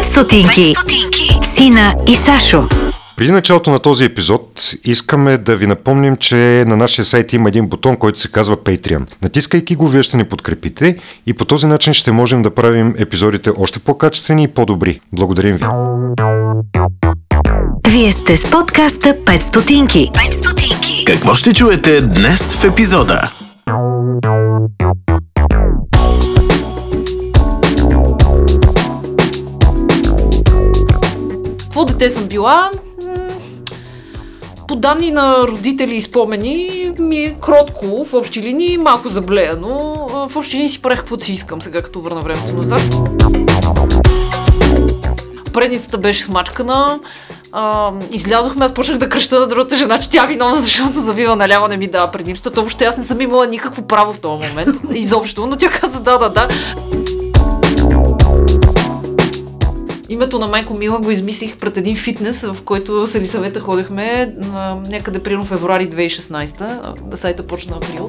5 стотинки. Сина и Сашо. Преди началото на този епизод искаме да ви напомним, че на нашия сайт има един бутон, който се казва Patreon. Натискайки го, вие ще ни подкрепите и по този начин ще можем да правим епизодите още по-качествени и по-добри. Благодарим ви! Вие сте с подкаста 5 стотинки. 5 стотинки. Какво ще чуете днес в епизода? Какво дете съм била? По данни на родители и спомени ми е кротко, в общи линии, малко заблеяно. В общи линии си правех каквото си искам сега, като върна времето назад. Предницата беше смачкана. А, излязохме, аз почнах да кръща на другата жена, че тя е виновна, защото завива наляво не ми дава предимство. То въобще аз не съм имала никакво право в този момент, изобщо, но тя каза да, да, да. Името на майко Мила го измислих пред един фитнес, в който с Елисавета ходехме на някъде примерно февруари 2016. а, Сайта почна април.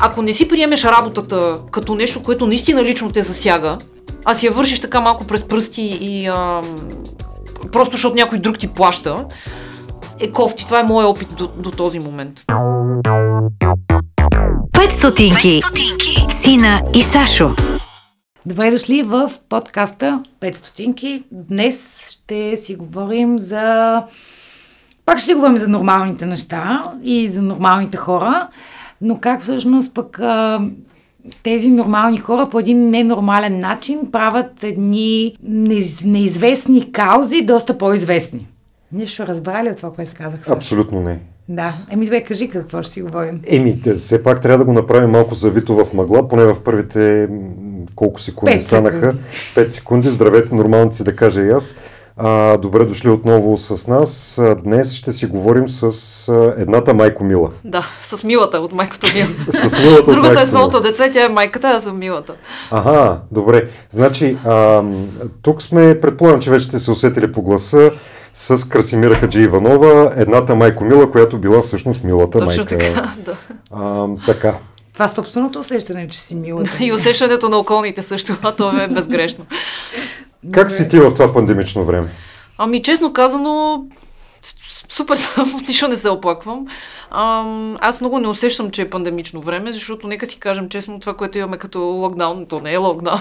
Ако не си приемеш работата като нещо, което наистина лично те засяга, а си я вършиш така малко през пръсти и ам, просто защото някой друг ти плаща, е кофти. Това е моят опит до, до този момент. 5 стотинки. Сина и Сашо. Добре дошли в подкаста 5 стотинки. Днес ще си говорим за... Пак ще си говорим за нормалните неща и за нормалните хора, но как всъщност пък а, тези нормални хора по един ненормален начин правят едни неиз- неизвестни каузи доста по-известни. Нищо разбрали от това, което казах сега? Абсолютно не. Да. Еми, добре, кажи какво ще си говорим. Еми, все пак трябва да го направим малко завито в мъгла, поне в първите колко секунди Пет станаха. секунди. 5 секунди. Здравейте, нормално си да кажа и аз. А, добре дошли отново с нас. Днес ще си говорим с а, едната майко Мила. Да, с милата от майкото Мила. С Милата от Другата е с новото деце, тя е майката, аз съм милата. Ага, добре. Значи, а, тук сме, предполагам, че вече сте се усетили по гласа с Красимира Хаджи Иванова, едната майко Мила, която била всъщност Милата Точно майка. така, да. А, така. Това собственото усещане, че си мила. И усещането на околните също, а то е безгрешно. Как си ти в това пандемично време? Ами, честно казано, супер съм, нищо не се оплаквам. Ам, аз много не усещам, че е пандемично време, защото нека си кажем честно, това, което имаме като локдаун, то не е локдаун,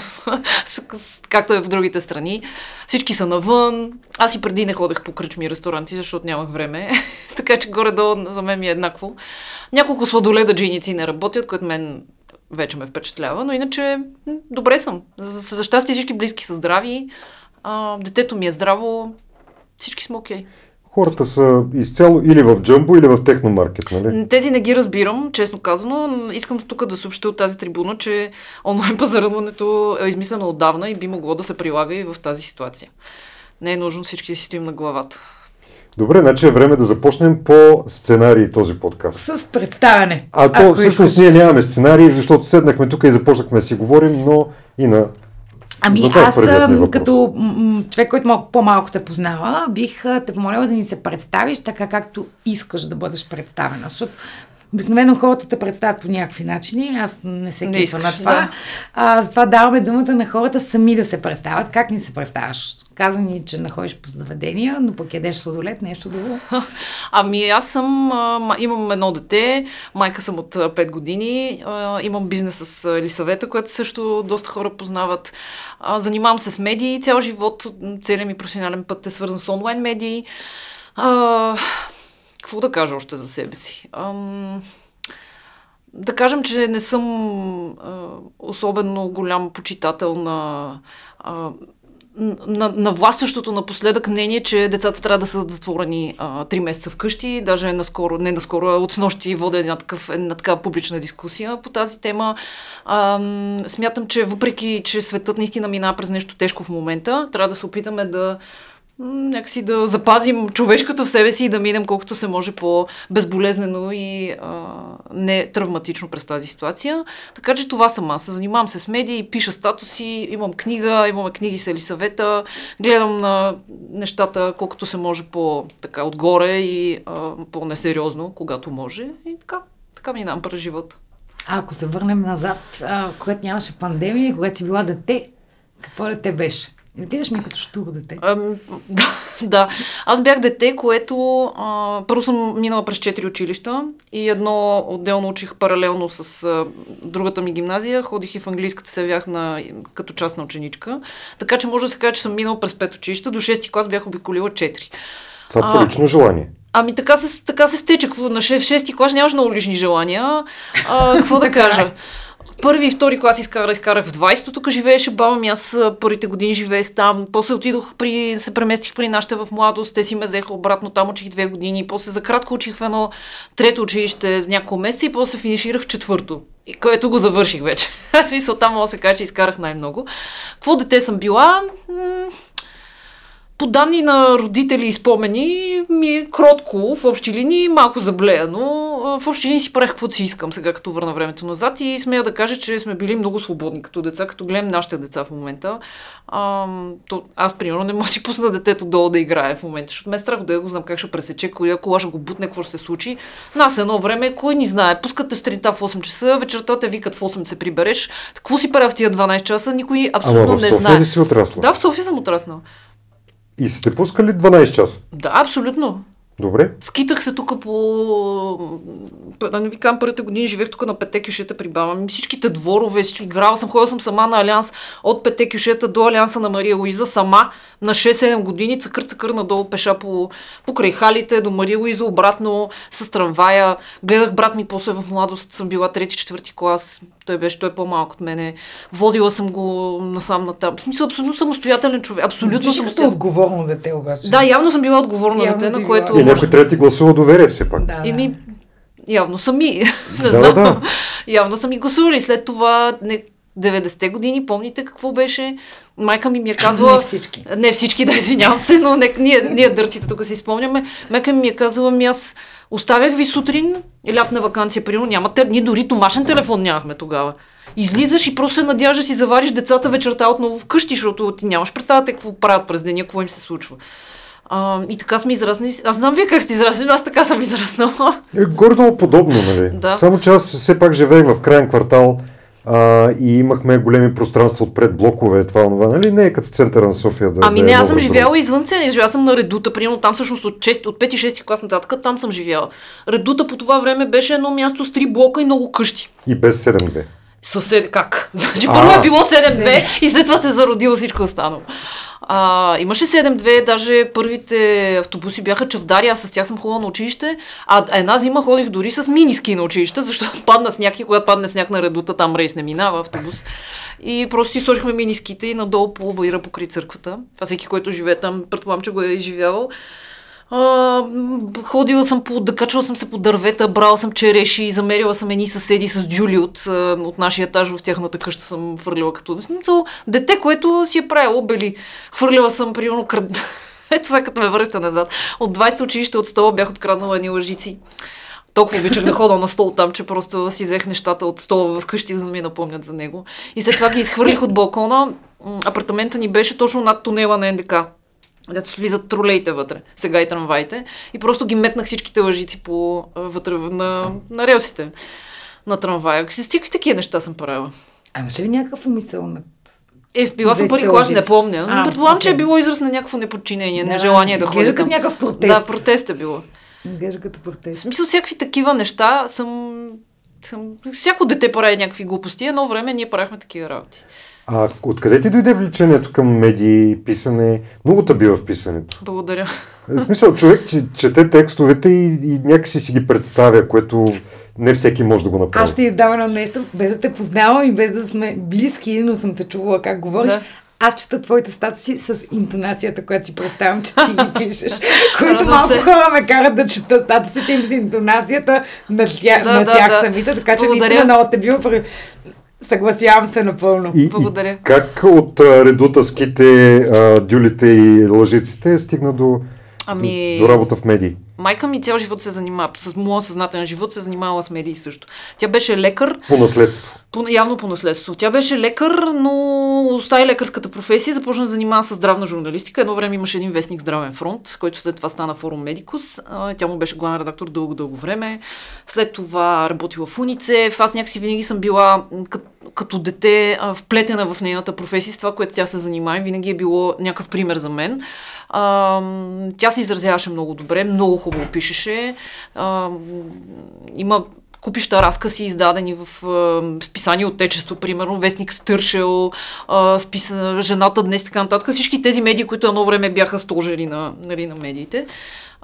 както е в другите страни. Всички са навън. Аз и преди не ходех по кръчми ресторанти, защото нямах време. така че горе-долу за мен ми е еднакво. Няколко сладоледа джиници не работят, което мен вече ме впечатлява, но иначе добре съм. За, за щастие всички близки са здрави, а, детето ми е здраво, всички сме окей. Хората са изцяло или в джамбо, или в техномаркет, нали? Тези не ги разбирам, честно казано. но Искам тук да съобща от тази трибуна, че онлайн пазаруването е измислено отдавна и би могло да се прилага и в тази ситуация. Не е нужно всички да си стоим на главата. Добре, значи е време да започнем по сценарий този подкаст. С представяне. А то всъщност искаш. ние нямаме сценарий, защото седнахме тук и започнахме да си говорим, но и на... Ами Задай аз като човек, който малко по-малко те познава, бих те помолила да ни се представиш така, както искаш да бъдеш представена. Защото обикновено хората те представят по някакви начини, аз не се искаш, на това. да. А, затова даваме думата на хората сами да се представят. Как ни се представяш? Каза ни, че находиш по заведения, но пък ядеш сладолет, нещо друго. Ами аз съм, а, ма- имам едно дете, майка съм от а, 5 години, а, имам бизнес с Елисавета, което също доста хора познават. А, занимавам се с медии цял живот, целият ми професионален път е свързан с онлайн медии. А, какво да кажа още за себе си? Ам, да кажем, че не съм а, особено голям почитател на на, на властващото напоследък мнение, че децата трябва да са затворени а, 3 месеца вкъщи. Даже наскоро, не наскоро, от снощи водя една, такъв, една такава публична дискусия по тази тема. А, смятам, че въпреки, че светът наистина мина през нещо тежко в момента, трябва да се опитаме да някакси да запазим човешкото в себе си и да минем колкото се може по-безболезнено и а, не травматично през тази ситуация. Така че това съм аз. Занимавам се с медии, пиша статуси, имам книга, имаме книги с Елисавета, гледам на нещата колкото се може по-така отгоре и а, по-несериозно, когато може. И така, така минавам през живота. А ако се върнем назад, а, когато нямаше пандемия, когато си била дете, какво дете беше? Изглеждаш ми като штуро дете. Да, да. Аз бях дете, което а, първо съм минала през четири училища и едно отделно учих паралелно с а, другата ми гимназия. Ходих и в английската се явях на, като частна ученичка. Така че може да се каже, че съм минала през пет училища. До шести клас бях обиколила четири. Това А, по лично желание. Ами така се, така се стече. На 6, шести клас нямаш много лични желания. А, какво да кажа? Първи и втори клас изкара, изкарах в 20-то. Тук живееше баба ми. Аз първите години живеех там. После отидох при, се преместих при нашите в младост. Те си ме взеха обратно. Там учих две години. После за кратко учих в едно трето училище няколко месеца и после финиширах в четвърто. Което го завърших вече. Аз смисъл там мога да се каже, че изкарах най-много. Какво дете съм била? По данни на родители и спомени ми е кротко, в общи линии, малко заблеяно. В общи линии си правех каквото си искам сега, като върна времето назад и смея да кажа, че сме били много свободни като деца, като гледам нашите деца в момента. А, то, аз, примерно, не мога да си пусна детето долу да играе в момента, защото ме е страх да го знам как ще пресече, коя кола ще го бутне, какво ще се случи. Нас едно време, кой ни знае, пускате сутринта в 8 часа, вечерта те викат в 8 да се прибереш. Какво си правя в тия 12 часа, никой абсолютно Ама в не София знае. ли си отрасла? Да, в София съм отраснала. И сте пускали 12 часа. Да, абсолютно. Добре. Скитах се тук по... Да не ви казвам, първите години живеех тук на пете кюшета при баба ми. Всичките дворове, всички играла съм, ходила съм сама на Алианс от пете кюшета до Алианса на Мария Луиза, сама на 6-7 години, цъкър-цъкър надолу пеша по, покрай халите до Мария Луиза, обратно с трамвая. Гледах брат ми после в младост, съм била трети-четвърти клас, той беше, той е по-малък от мене. Водила съм го насам натам. В смисъл, абсолютно самостоятелен човек. Абсолютно самостоятелен. отговорно дете обаче. Да, явно съм била отговорна Явно дете, на което... И някой трябва да ти гласува доверие все пак. да. Еми, явно сами. не Да, знам. да. Явно са ми гласували. След това, не, 90-те години, помните какво беше? Майка ми ми е казвала... Не всички. Не всички, да, извинявам се, но не, ние, ние дъртите тук си спомняме. Майка ми ми е казала, ми аз оставях ви сутрин, лятна вакансия, примерно, няма те, ние дори домашен телефон нямахме тогава. Излизаш и просто се надяваш да си завариш децата вечерта отново вкъщи, защото ти нямаш представа те какво правят през деня, какво им се случва. А, и така сме израснали. Аз знам вие как сте израснали, но аз така съм израснала. Е, горе-долу подобно, нали? Да. Само че аз все пак живеех в крайен квартал а, и имахме големи пространства отпред блокове, това, това, нали? Не е като центъра на София да Ами да не, е аз съм живяла извън цена, живяла съм на Редута, примерно там всъщност от, 6, от 5 и 6 клас нататък, там съм живяла. Редута по това време беше едно място с три блока и много къщи. И без 7-2. Съсед, как? Значи първо е било 7-2 и след това се е зародило всичко останало. А, имаше 7-2, даже първите автобуси бяха чавдари, аз с тях съм ходила на училище, а една зима ходих дори с миниски на училище, защото падна сняг и когато падне сняг на редута, там рейс не минава автобус. И просто си сложихме миниските и надолу по обаира покрай църквата. Това всеки, който живее там, предполагам, че го е изживявал. Ходила съм по, да качвала съм се по дървета, брала съм череши, замерила съм едни съседи с Джули от, от нашия етаж в тяхната къща съм фърлила като смисъл, дете, което си е правило бели. Хвърлила съм, примерно, крад... Ето сега като ме върнете назад. От 20 училище от стола бях откраднала едни лъжици. Толкова обичах да ходя на стол там, че просто си взех нещата от стола вкъщи, за да ми напомнят за него. И след това ги изхвърлих от балкона. Апартамента ни беше точно над тунела на НДК. Дето влизат тролеите вътре, сега и трамваите. И просто ги метнах всичките лъжици по, вътре в- на, на релсите на трамвая. Стикви такива неща съм правила. А имаше ли някакъв умисъл над... Е, била съм първи клас, не помня. А, Предполагам, че е било израз на някакво неподчинение, Да, нежелание да като там. някакъв протест. Да, протест е било. Изглежда като В протест. смисъл, всякакви такива неща съм... съм... Всяко дете прави някакви глупости. Едно време ние правихме такива работи. А откъде ти дойде влечението към медии, писане? Много та бива в писането. Благодаря. В смисъл, човек че, чете текстовете и, и някакси си ги представя, което не всеки може да го направи. Аз ще издавам едно нещо, без да те познавам и без да сме близки, но съм те чувала как говориш. Да. Аз чета твоите статуси с интонацията, която си представям, че ти ги пишеш. Радвам малко се. хора ме карат да чета статусите им с интонацията на, тя, Да, на да, тях да. самите, така че Благодаря. наистина много те бива. Съгласявам се напълно. И, Благодаря. И как от а, редутаските, а, дюлите и лъжиците стигна до, Ами- до, до работа в медии? Майка ми цял живот се занимава, с моя съзнателен живот се занимавала с медии също. Тя беше лекар, По наследство. По, явно по наследство. Тя беше лекар, но остави лекарската професия и започна да занимава с здравна журналистика. Едно време имаше един вестник Здравен фронт, който след това стана форум Медикус. Тя му беше главен редактор дълго-дълго време. След това работила в Уницев. Аз някакси винаги съм била като, като дете вплетена в нейната професия с това, което тя се занимава. Винаги е било някакъв пример за мен. А, тя се изразяваше много добре, много хубаво пишеше. А, има купища разкази, издадени в е, списание Отечество, примерно, Вестник Стършел, списа, Жената днес, така нататък. Всички тези медии, които едно време бяха стожери на, нали, на медиите.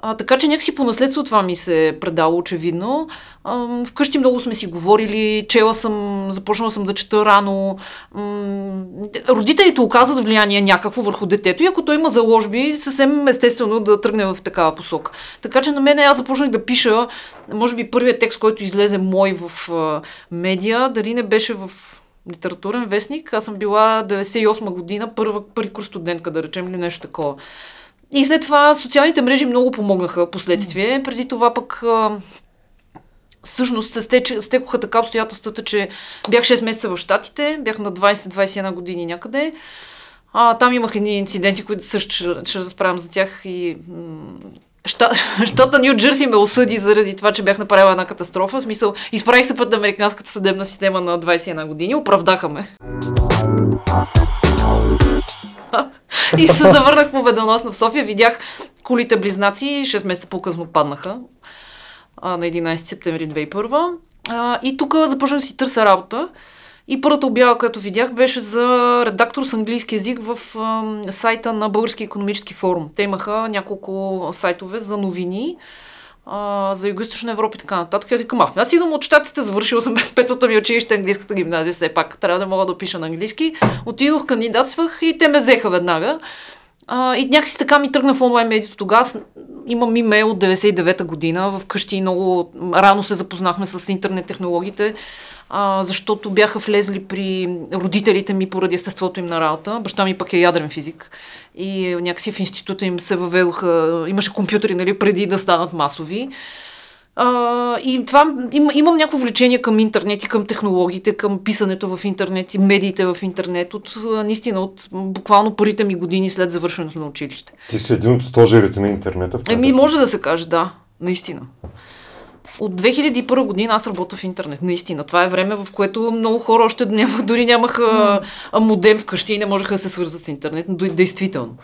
А, така че някакси по наследство това ми се е предало очевидно. А, вкъщи много сме си говорили, чела съм, започнала съм да чета рано. М- родителите оказват влияние някакво върху детето и ако той има заложби, съвсем естествено да тръгне в такава посока. Така че на мен аз започнах да пиша, може би първият текст, който излезе мой в а, медиа, дали не беше в литературен вестник. Аз съм била 98 година, първа, първи курс студентка, да речем, или нещо такова. И след това социалните мрежи много помогнаха последствие. Преди това пък всъщност се стекоха така обстоятелствата, че бях 6 месеца в Штатите, бях на 20-21 години някъде. А, там имах едни инциденти, които също ще, ще разправям за тях и Щата Нью Джерси ме осъди заради това, че бях направила една катастрофа. В смисъл, изправих се пред американската съдебна система на 21 години, оправдаха ме. и се завърнах победоносно в София. Видях колите близнаци, 6 месеца по-късно паднаха а, на 11 септември 2001. А, и тук започнах да си търся работа. И първата обява, която видях, беше за редактор с английски язик в а, сайта на Български економически форум. Те имаха няколко сайтове за новини за Юго-Источна Европа и така нататък. Аз викам, аз идвам от щатите, завършила съм петото ми училище, английската гимназия, все пак трябва да мога да пиша на английски. Отидох, кандидатствах и те ме взеха веднага. А, и някакси така ми тръгна в онлайн медието тогава. Имам имейл от 99-та година. Вкъщи много рано се запознахме с интернет технологиите а, защото бяха влезли при родителите ми поради естеството им на работа. Баща ми пък е ядрен физик. И някакси в института им се въведоха, имаше компютъри, нали, преди да станат масови. А, и това, им, имам някакво влечение към интернет и към технологиите, към писането в интернет и медиите в интернет, от, наистина, от буквално първите ми години след завършването на училище. Ти си един от стожерите на интернета. В Еми, може да се каже, да, наистина. От 2001 година аз работя в интернет. Наистина. Това е време, в което много хора още няма, дори нямаха mm. модем вкъщи и не можеха да се свързват с интернет. Но действително.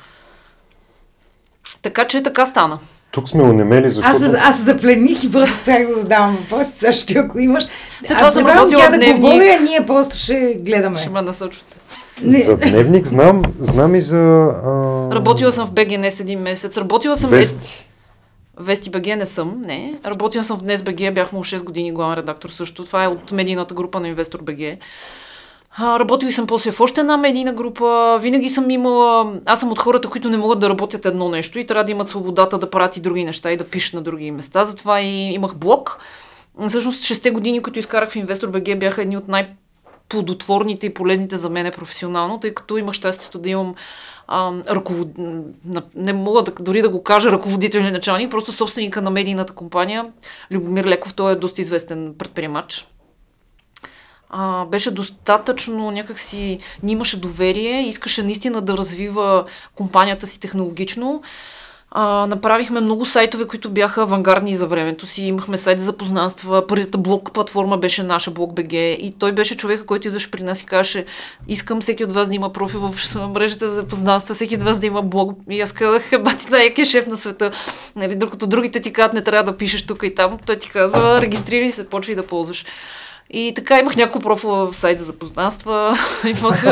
Така че така стана. Тук сме унемели, защото... Аз, аз заплених и просто спрях да задавам въпроси, също ако имаш. След това съм работила в дневник. Да говоря, ние просто ще гледаме. Ще ме насочвате. Не. За дневник знам, знам и за... А... Работила съм в БГНС един месец. Работила съм... Вести. Вести БГ не съм, не. Работила съм в Днес БГ, бях му 6 години главен редактор също. Това е от медийната група на Инвестор БГ. А, работил съм после в още една медийна група. Винаги съм имала... Аз съм от хората, които не могат да работят едно нещо и трябва да имат свободата да правят и други неща и да пишат на други места. Затова и имах блог. Всъщност, 6 години, които изкарах в Инвестор БГ, бяха едни от най- плодотворните и полезните за мене професионално, тъй като имах щастието да имам ръковод... не мога да, дори да го кажа ръководител или началник, просто собственика на медийната компания, Любомир Леков, той е доста известен предприемач. А, беше достатъчно, някакси ни имаше доверие, искаше наистина да развива компанията си технологично. А, направихме много сайтове, които бяха авангардни за времето си. Имахме сайт за познанства. Първата блок платформа беше наша блок БГ. И той беше човека, който идваше при нас и казваше, искам всеки от вас да има профил в мрежата за познанства, всеки от вас да има блог. И аз казах, бати да е шеф на света. Нали, докато другите ти казват, не трябва да пишеш тук и там. Той ти казва, регистрирай се, почвай да ползваш. И така имах няколко профила в сайта за познанства, имах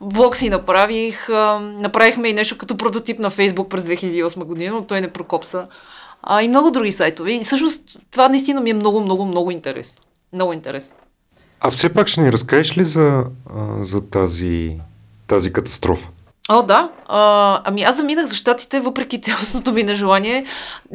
блог си направих, направихме и нещо като прототип на Фейсбук през 2008 година, но той не прокопса. А, и много други сайтове. И всъщност това наистина ми е много, много, много интересно. Много интересно. А все пак ще ни разкажеш ли за, за тази, тази катастрофа? О, да. А, ами аз заминах за щатите, въпреки цялостното ми нежелание.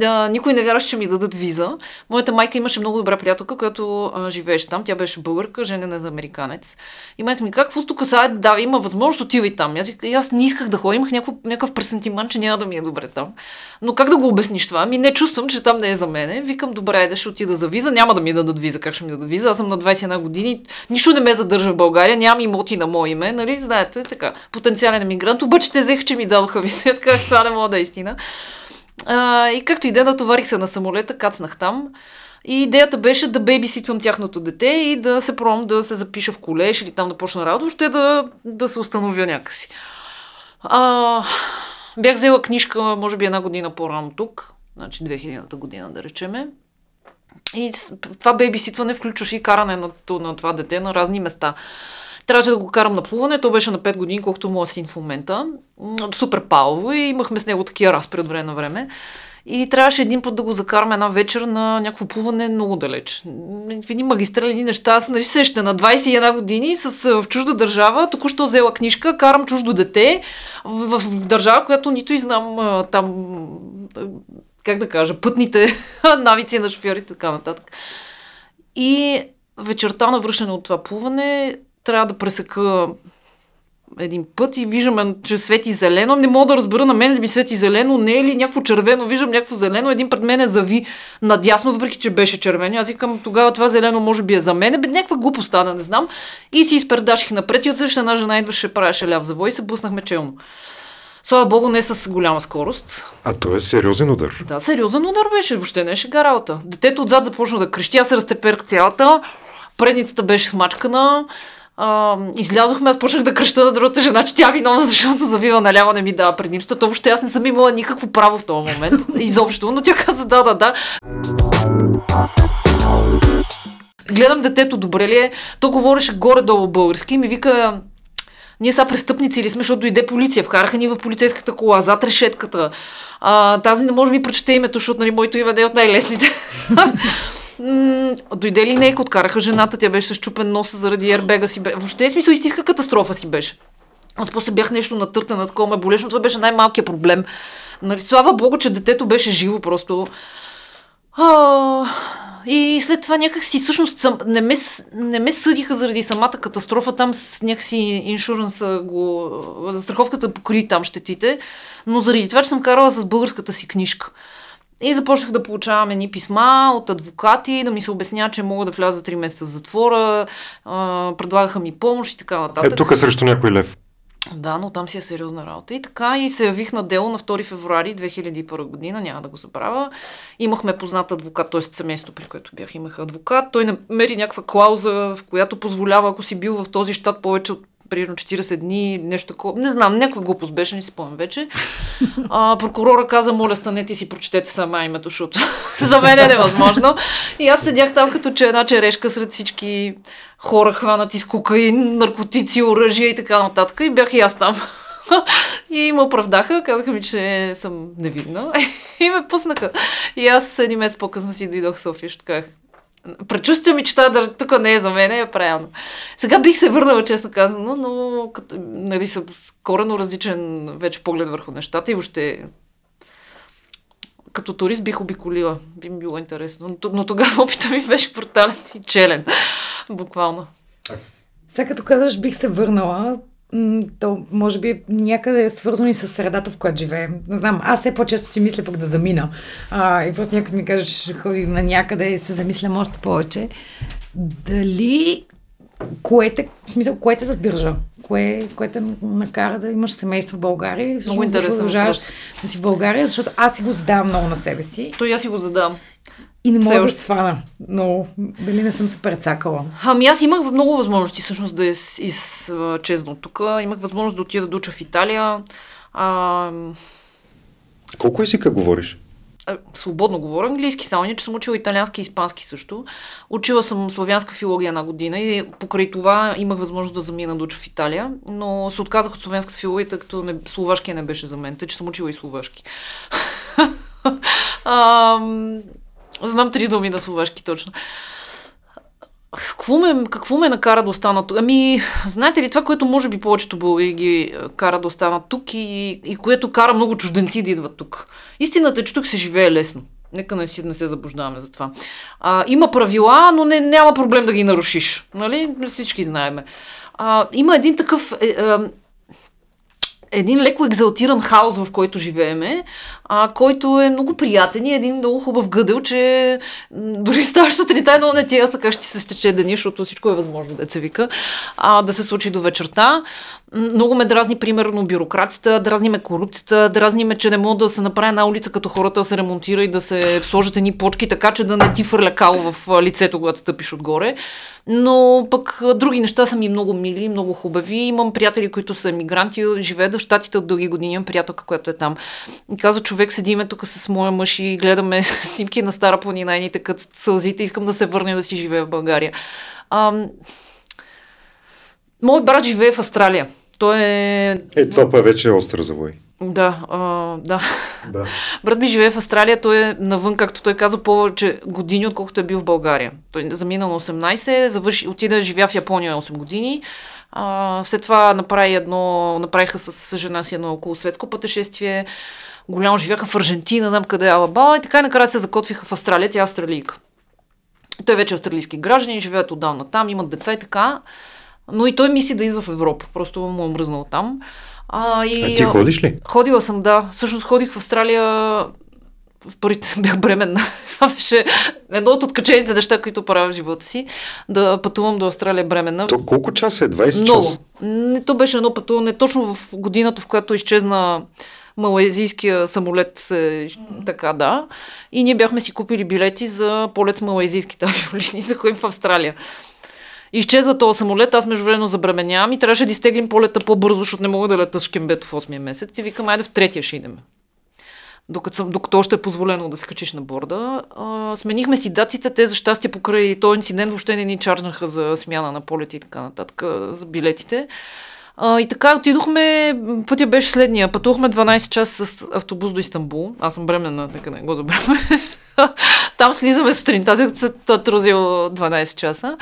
А, никой не вярваше, че ми дадат виза. Моята майка имаше много добра приятелка, която живееше там. Тя беше българка, женена за американец. И майка ми, какво тук са? Да, има възможност, отивай там. Аз, аз не исках да ходя, имах някакъв, някакъв пресентимент, че няма да ми е добре там. Но как да го обясниш това? Ми не чувствам, че там не е за мене. Викам, добре, да ще отида за виза. Няма да ми дадат виза. Как ще ми дадат виза? Аз съм на 21 години. Нищо не ме задържа в България. Нямам имоти на мое име. Нали? Знаете, така. Потенциален емигрант. Обаче те взеха, че ми дадоха виза. Аз казах, това не мога да е истина. А, и както и да натоварих се на самолета, кацнах там. И идеята беше да бейбиситвам тяхното дете и да се пробвам да се запиша в колеж или там да почна работа, въобще да, да се установя някакси. А, бях взела книжка, може би една година по-рано тук, значи 2000-та година да речеме. И това бейбиситване включваше и каране на, на това дете на разни места. Трябваше да го карам на плуване, то беше на 5 години, колкото моят син в момента. Супер палово и имахме с него такива разпри от време на време. И трябваше един път да го закараме една вечер на някакво плуване много далеч. Едни магистрални неща. Аз нали сеща на 21 години с, в чужда държава, току-що взела книжка, карам чуждо дете в, в държава, която нито и знам там, как да кажа, пътните навици на шофьори и така нататък. И вечерта на връщане от това плуване трябва да пресека един път и виждаме, че свети зелено. Не мога да разбера на мен ли ми свети зелено, не е ли някакво червено, виждам някакво зелено. Един пред мен е зави надясно, въпреки че беше червено. Аз викам, тогава това зелено може би е за мен. Бе, някаква глупост стана, не знам. И си изпердаших напред и от същата една жена идваше, правеше ляв завой и се блъснахме челно. Слава богу, не с голяма скорост. А то е сериозен удар. Да, сериозен удар беше, въобще не е шега работа. Детето отзад започна да крещи, аз се разтеперх цялата, предницата беше смачкана, а, излязохме, аз почнах да кръща на другата жена, че тя виновна, защото завива наляво не ми дава предимство. То въобще аз не съм имала никакво право в този момент, изобщо, но тя каза да, да, да. Гледам детето, добре ли е? То говореше горе-долу български и ми вика, ние са престъпници или сме, защото дойде полиция. Вкараха ни в полицейската кола, зад решетката. А, тази не може да ми прочете името, защото нали, моето име не е от най-лесните. дойде ли нейка, откараха жената, тя беше с чупен нос заради ербега си. Въобще е смисъл истинска катастрофа си беше. Аз после бях нещо натъртена, такова ме болешно. Това беше най-малкият проблем. Нали, слава богу, че детето беше живо просто. А, и след това някакси, всъщност, съм, не, ме, не ме съдиха заради самата катастрофа. Там с някакси иншуранса го... Застраховката покри там щетите. Но заради това, че съм карала с българската си книжка. И започнах да получавам едни писма от адвокати, да ми се обясняват, че мога да вляза 3 месеца в затвора, а, предлагаха ми помощ и така нататък. Е, тук срещу някой лев. Да, но там си е сериозна работа. И така, и се явих на дело на 2 февруари 2001 година, няма да го забравя. Имахме познат адвокат, т.е. семейство, при което бях, имах адвокат. Той намери някаква клауза, в която позволява, ако си бил в този щат повече от примерно 40 дни, нещо такова. Не знам, някаква глупост беше, не си спомням вече. А, прокурора каза, моля, станете и си прочетете сама името, защото за мен е невъзможно. И аз седях там като че една черешка сред всички хора, хванати с кокаин, наркотици, оръжия и така нататък. И бях и аз там. и ме оправдаха, казаха ми, че съм невинна и ме пуснаха. И аз един месец по-късно си дойдох в София, ще казах, Пречувствия ми, че тази тук не е за мен, е правилно. Сега бих се върнала, честно казано, но като, нали, съм с различен вече поглед върху нещата и въобще като турист бих обиколила. Би ми било интересно. Но, но тогава опита ми беше брутален и челен. Буквално. Сега като казваш бих се върнала, то може би някъде е свързано и с средата, в която живеем. Не знам, аз все по-често си мисля пък да замина. А, и просто някой ми каже, ще ходи на някъде и се замислям още повече. Дали кое те, в смисъл, кое те задържа? Кое, кое те накара да имаш семейство в България? Много интересно. Да си в България, защото аз си го задавам много на себе си. То и аз си го задам. И не мога да се свана. Но дали не съм се прецакала. Ами аз имах много възможности всъщност да из, изчезна тук. Имах възможност да отида да уча в Италия. А... Колко езика говориш? свободно говоря английски, само не, че съм учила италиански и испански също. Учила съм славянска филология една година и покрай това имах възможност да замина да уча в Италия, но се отказах от славянската филология, тъй като не, словашкия не беше за мен, тъй че съм учила и словашки. Знам три думи на словашки точно. Какво ме, какво ме накара да остана тук? Ами, знаете ли, това, което може би повечето българи ги е, кара да останат тук и, и което кара много чужденци да идват тук. Истината е, че тук се живее лесно. Нека не, си, не се заблуждаваме за това. А, има правила, но не, няма проблем да ги нарушиш. Нали? Всички знаеме. А, има един такъв е, е, един леко екзалтиран хаос, в който живееме, а, който е много приятен и един много хубав гъдел, че дори ставаш сутринта едно не ти е ясно как ще се стече деня, защото всичко е възможно, деца вика, а, да се случи до вечерта. Много ме дразни, примерно, бюрокрацията, дразни ме корупцията, дразни ме, че не мога да се направи една улица като хората да се ремонтира и да се сложат едни почки, така че да не ти фърля кал в лицето, когато стъпиш отгоре. Но пък други неща са ми много мили, много хубави. Имам приятели, които са емигранти, живеят в Штатите от дълги години. Имам приятелка, която е там. И каза, човек, седиме тук с моя мъж и гледаме снимки на Стара планина и ни тъкат сълзите. Искам да се върне да си живее в България. Ам... Мой брат живее в Австралия. Той е... Е, това па вече е остър завой. Да, а, да. Да. Брат ми живее в Австралия, той е навън, както той каза, повече години, отколкото е бил в България. Той замина на 18, завърши, отида, живя в Япония 8 години. А, след това направи едно, направиха с жена си едно около светско пътешествие. Голямо живяха в Аржентина, там къде е Алабала и така и накрая се закотвиха в Австралия, тя е австралийка. Той вече е австралийски граждани, живеят отдавна там, имат деца и така. Но и той мисли да идва в Европа. Просто му е мръзнал там. А, и, а ти ходиш ли? Ходила съм, да. Всъщност ходих в Австралия в първите бях бременна. Това беше едно от откачените неща, които правя в живота си. Да пътувам до Австралия бременна. То колко часа е? 20 Много. часа? Не, то беше едно пътуване точно в годината, в която изчезна малайзийския самолет, е, така да. И ние бяхме си купили билети за полет с малайзийските авиолини да ходим в Австралия. Изчезва този самолет, аз междувременно забременявам и трябваше да изтеглим полета по-бързо, защото не мога да лета с кембет в 8 месец. И викам, айде в третия ще идем. Докато, съм, докато още е позволено да се качиш на борда. А, сменихме си датите, те за щастие покрай този инцидент въобще не ни чарджнаха за смяна на полети и така нататък, за билетите. А, и така отидохме, пътя беше следния. Пътувахме 12 часа с автобус до Истанбул. Аз съм бременна, нека не го забравяме. Там слизаме сутринта, се трузил 12 часа.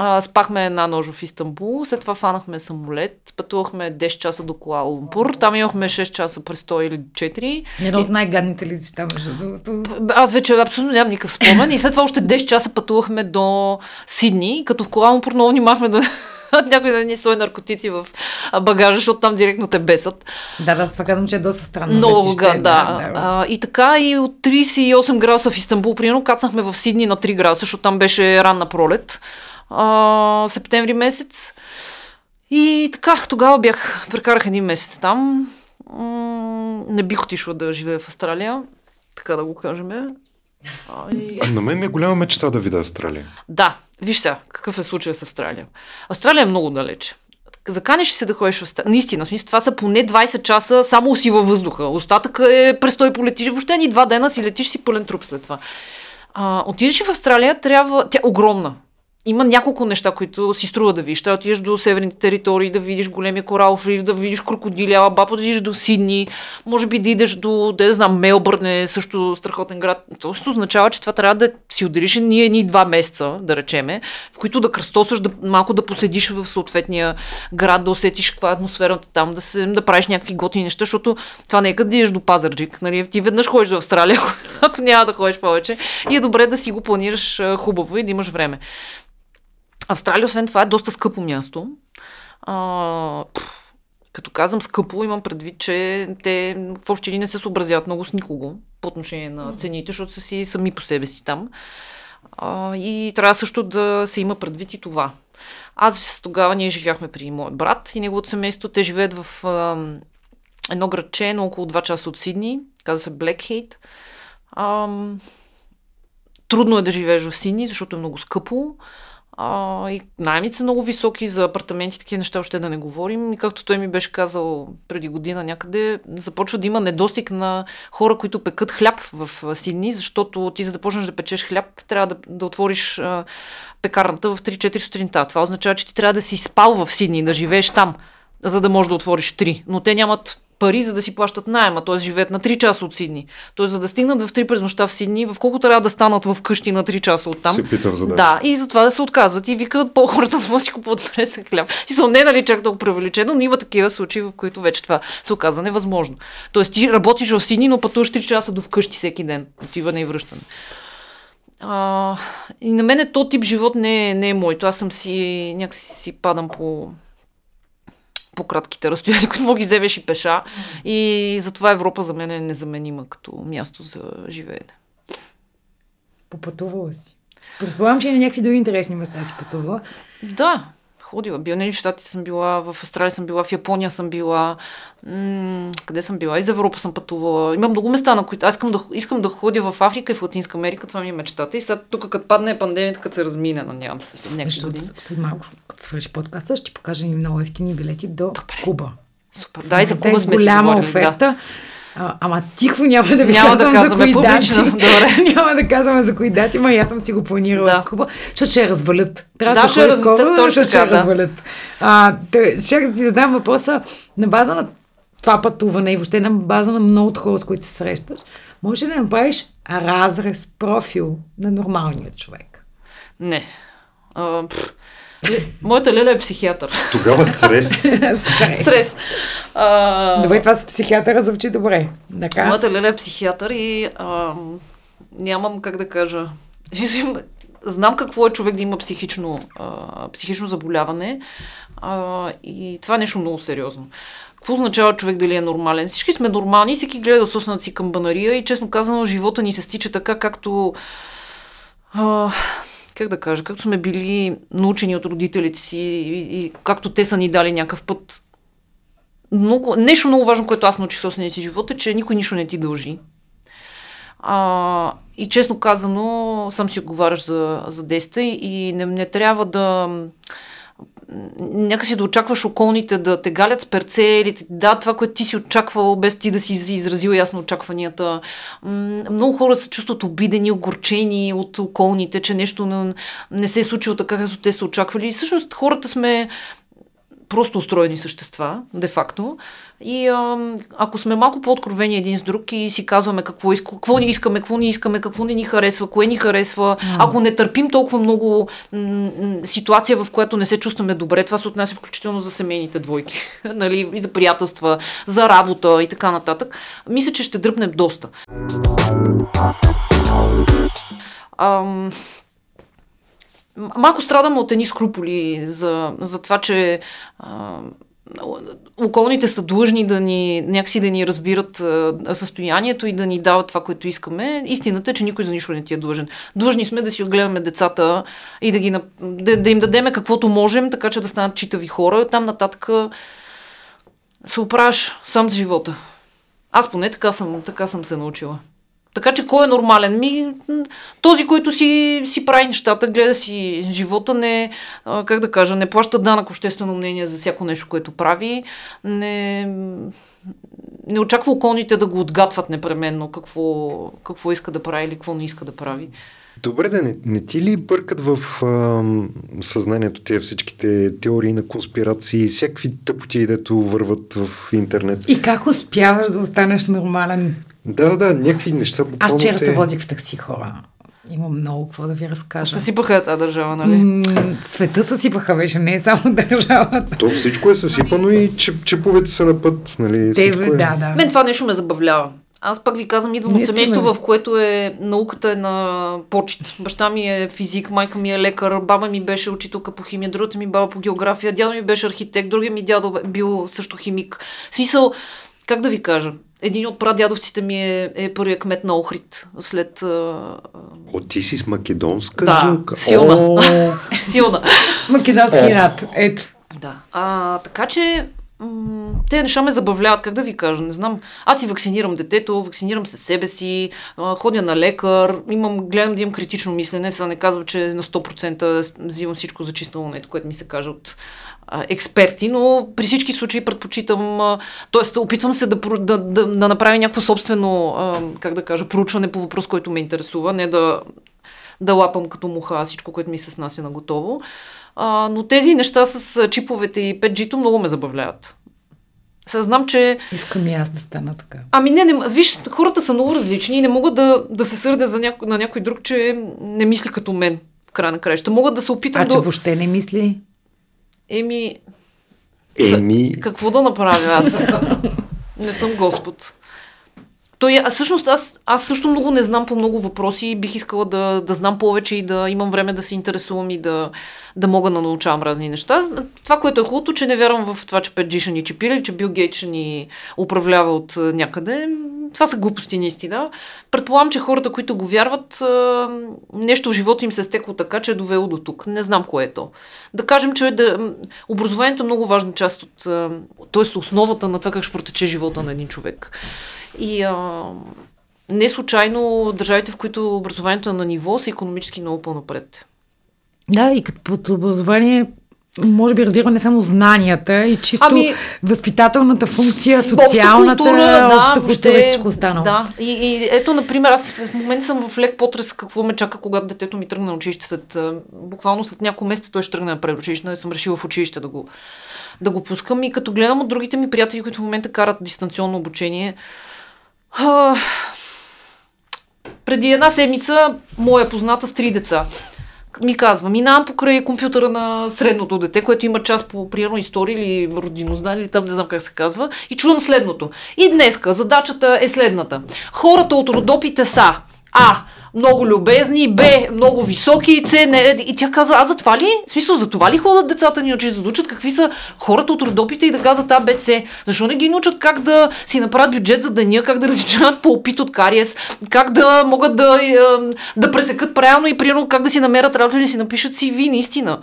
А, спахме една ножо в Истанбул, след това фанахме самолет, пътувахме 10 часа до Куала Лумпур, там имахме 6 часа престой или 4. Едно от най-гадните летища, между другото. Аз вече абсолютно нямам никакъв спомен и след това още 10 часа пътувахме до Сидни, като в Куала Лумпур много внимахме да някой да ни слой наркотици в багажа, защото там директно те бесат. Да, да, това казвам, че е доста странно. Много, да. да, да. А, и така и от 38 градуса в Истанбул, примерно, кацнахме в Сидни на 3 градуса, защото там беше ранна пролет а, септември месец. И така, тогава бях, прекарах един месец там. М- не бих отишла да живея в Австралия, така да го кажем. А. На мен ми е голяма мечта да видя Австралия. Да, виж сега, какъв е случай с Австралия. Австралия е много далече. Заканеш се да ходиш в Австралия. Наистина, в смисъл, това са поне 20 часа само си във въздуха. Остатъка е престой полетиш. Въобще ни два дена си летиш си пълен труп след това. А, отидеш в Австралия, трябва... Тя е огромна има няколко неща, които си струва да видиш. Да отидеш до северните територии, да видиш големия коралов риф, да видиш крокодили, Алабапа, да видиш до Сидни, може би да идеш до, да знам, Мелбърн е също страхотен град. Това също означава, че това трябва да си отделиш ние едни два месеца, да речеме, в които да кръстосаш, да, малко да поседиш в съответния град, да усетиш каква е атмосферата там, да, се, да правиш някакви готини неща, защото това не е къде идеш до Пазарджик. Нали? Ти веднъж ходиш до Австралия, ако няма да ходиш повече. И е добре да си го планираш хубаво и да имаш време. Австралия, освен това, е доста скъпо място. А, като казвам скъпо, имам предвид, че те в общи не се съобразяват много с никого по отношение на цените, защото са си сами по себе си там. А, и трябва също да се има предвид и това. Аз тогава ние живяхме при моят брат и неговото семейство. Те живеят в а, едно градче на около 2 часа от Сидни. Каза се Блекхейт. Трудно е да живееш в Сидни, защото е много скъпо. А, и найемите са много високи за апартаменти, такива неща още да не говорим. И както той ми беше казал преди година някъде, започва да има недостиг на хора, които пекат хляб в Сидни, защото ти за да почнеш да печеш хляб, трябва да, да отвориш а, пекарната в 3-4 сутринта. Това означава, че ти трябва да си спал в Сидни, да живееш там, за да можеш да отвориш 3. Но те нямат пари, за да си плащат найема, т.е. живеят на 3 часа от Сидни. Т.е. за да стигнат в 3 през нощта в Сидни, в колко трябва да станат в къщи на 3 часа от там. Се пита в задачата. Да, и затова да се отказват и викат по-хората да може си купуват пресен хляб. И са не нали чак толкова превеличено, но има такива случаи, в които вече това се оказа невъзможно. Тоест ти работиш в Сидни, но пътуваш 3 часа до вкъщи всеки ден. Отиване и връщане. А, и на мен то тип живот не е, не е моето. Аз съм си, някакси си падам по, по кратките разстояния, които мога ги вземеш и пеша. И затова Европа за мен е незаменима като място за живеене. Попътувала си. Предполагам, че и на някакви други интересни места си пътувала. Да, ходила. Била нали, в Штатите съм била, в Австралия съм била, в Япония съм била. М- къде съм била? Из Европа съм пътувала. Има много места, на които аз искам да, искам да ходя в Африка и в Латинска Америка. Това ми е мечтата. И сега тук, като падне пандемията, като се размине, надявам се след някакви години. след малко, като свърши подкаста, ще покажа ни много ефтини билети до Куба. Супер. Да, и за Куба сме си голяма говорили. Да. А, ама тихо няма да ви Няма да казвам казваме за кои публично, дати. добре. няма да казваме за кои дати, ма аз съм си го планирала Да. с Куба, защото ще я развалят. Трябва Да, да, ще раз- скоро, точно защото ще така, я да. развалят. А, ще да ти задам въпроса на база на това пътуване и въобще на база на много хора, с които се срещаш. Може ли да направиш разрез, профил на нормалния човек? Не. А. Моята леля е психиатър. Тогава срез. Срез. Стрес. А, Добре, това с психиатъра звучи добре. Така. Моята леля е психиатър и а, нямам как да кажа. Знам какво е човек да има психично, а, психично заболяване а, и това е нещо много сериозно. Какво означава човек дали е нормален? Всички сме нормални, всеки гледа да соснат си към банария и честно казано живота ни се стича така, както а, как да кажа, както сме били научени от родителите си и, и както те са ни дали някакъв път много, нещо много важно, което аз научих собствения си живот е, че никой нищо не ти дължи. А, и честно казано, сам си отговаряш за, за действия и не, не трябва да някакси да очакваш околните да те галят с перце или да, това, което ти си очаквал, без ти да си изразил ясно очакванията. Много хора се чувстват обидени, огорчени от околните, че нещо не, не се е случило така, както те са очаквали. И всъщност хората сме просто устроени същества, де-факто. И а, ако сме малко по-откровени един с друг и си казваме какво, иска, какво ни искаме, какво ни искаме, какво не ни харесва, кое ни харесва, mm. ако не търпим толкова много м- м- ситуация, в която не се чувстваме добре, това се отнася включително за семейните двойки, нали, и за приятелства, за работа и така нататък, мисля, че ще дръпнем доста. Ам, Малко страдам от едни скруполи за, за това, че а, околните са длъжни да ни, някакси да ни разбират а, състоянието и да ни дават това, което искаме. Истината е, че никой за нищо не ти е длъжен. Длъжни сме да си отгледаме децата и да, ги, да, да им дадеме каквото можем, така че да станат читави хора. Там нататък се оправяш сам с живота. Аз поне така съм, така съм се научила. Така че кой е нормален? Ми, този, който си, си прави нещата, гледа си живота, не, как да кажа, не плаща данък обществено мнение за всяко нещо, което прави, не, не очаква околните да го отгатват непременно какво, какво иска да прави или какво не иска да прави. Добре, да не, не ти ли бъркат в а, съзнанието тия всичките теории на конспирации, всякакви тъпоти, дето върват в интернет? И как успяваш да останеш нормален? Да, да, да, някакви неща буквално Аз вчера те... се возих в такси хора. Имам много какво да ви разкажа. Съсипаха я тази държава, нали? М, света съсипаха вече, не е само държавата. То всичко е съсипано и чеп, чеповете са на път, нали? Те, всичко е. да, да. Мен това нещо ме забавлява. Аз пак ви казвам, идвам от семейство, в което е науката е на почет. Баща ми е физик, майка ми е лекар, баба ми беше учителка по химия, другата ми баба по география, дядо ми беше архитект, другия ми дядо бил също химик. В смисъл, как да ви кажа, един от прадядовците ми е, е първият кмет на Охрид, след а, О, ти си с македонска Да, жилка. силна. О, силна. Македонски над. Ето. Да. А, така че м- те неща ме забавляват, как да ви кажа, не знам. Аз си вакцинирам детето, вакцинирам се себе си, а, ходя на лекар, имам, гледам да имам критично мислене, сега не казвам, че на 100% взимам всичко за чиста монета, което ми се каже от експерти, но при всички случаи предпочитам, а, т.е. опитвам се да, да, да, да направя някакво собствено, а, как да кажа, проучване по въпрос, който ме интересува, не да да лапам като муха всичко, което ми се снася на готово. А, но тези неща с а, чиповете и 5G-то много ме забавляват. Съзнам, че... Искам и аз да стана така. Ами не, не, виж, хората са много различни и не могат да, да се сърдя за няко, на някой друг, че не мисли като мен, в края на краища. Могат да се опитам А да... че въобще не мисли? Еми, Еми, какво да направя аз? не съм Господ. Той, а всъщност аз, аз също много не знам по много въпроси и бих искала да, да знам повече и да имам време да се интересувам и да, да мога да научавам разни неща. Това, което е хубавото, че не вярвам в това, че 5G ще ни чипира или че Бил Гейт ще ни управлява от а, някъде. Това са глупости наистина. Предполагам, че хората, които го вярват, а, нещо в живота им се е стекло така, че е довело до тук. Не знам кое е то. Да кажем, че да, образованието е много важна част от, т.е. основата на това как ще протече живота на един човек. И а, не случайно държавите, в които образованието е на ниво, са економически много по-напред. Да, и като под образование може би разбира не само знанията и чисто ами, възпитателната функция, социалната, култура, да, общата култура и всичко останало. Да, и, и ето, например, аз в момента съм в лек потрес какво ме чака, когато детето ми тръгне на училище. След, буквално след няколко месеца той ще тръгне на предучилище, съм решила в училище да го, да го пускам. И като гледам от другите ми приятели, които в момента карат дистанционно обучение, а, преди една седмица моя позната с три деца ми казва, минавам покрай компютъра на средното дете, което има част по примерно история или родинознание, или там не знам как се казва, и чувам следното. И днеска задачата е следната. Хората от родопите са А много любезни, Б, много високи, С, не, и тя казва, а за това ли? В смисъл, за това ли ходят децата ни учи, за да учат какви са хората от родопите и да казват А, Б? Защо не ги научат как да си направят бюджет за деня, как да различават по опит от кариес, как да могат да, да пресекат правилно и примерно как да си намерят работа или да си напишат CV, наистина.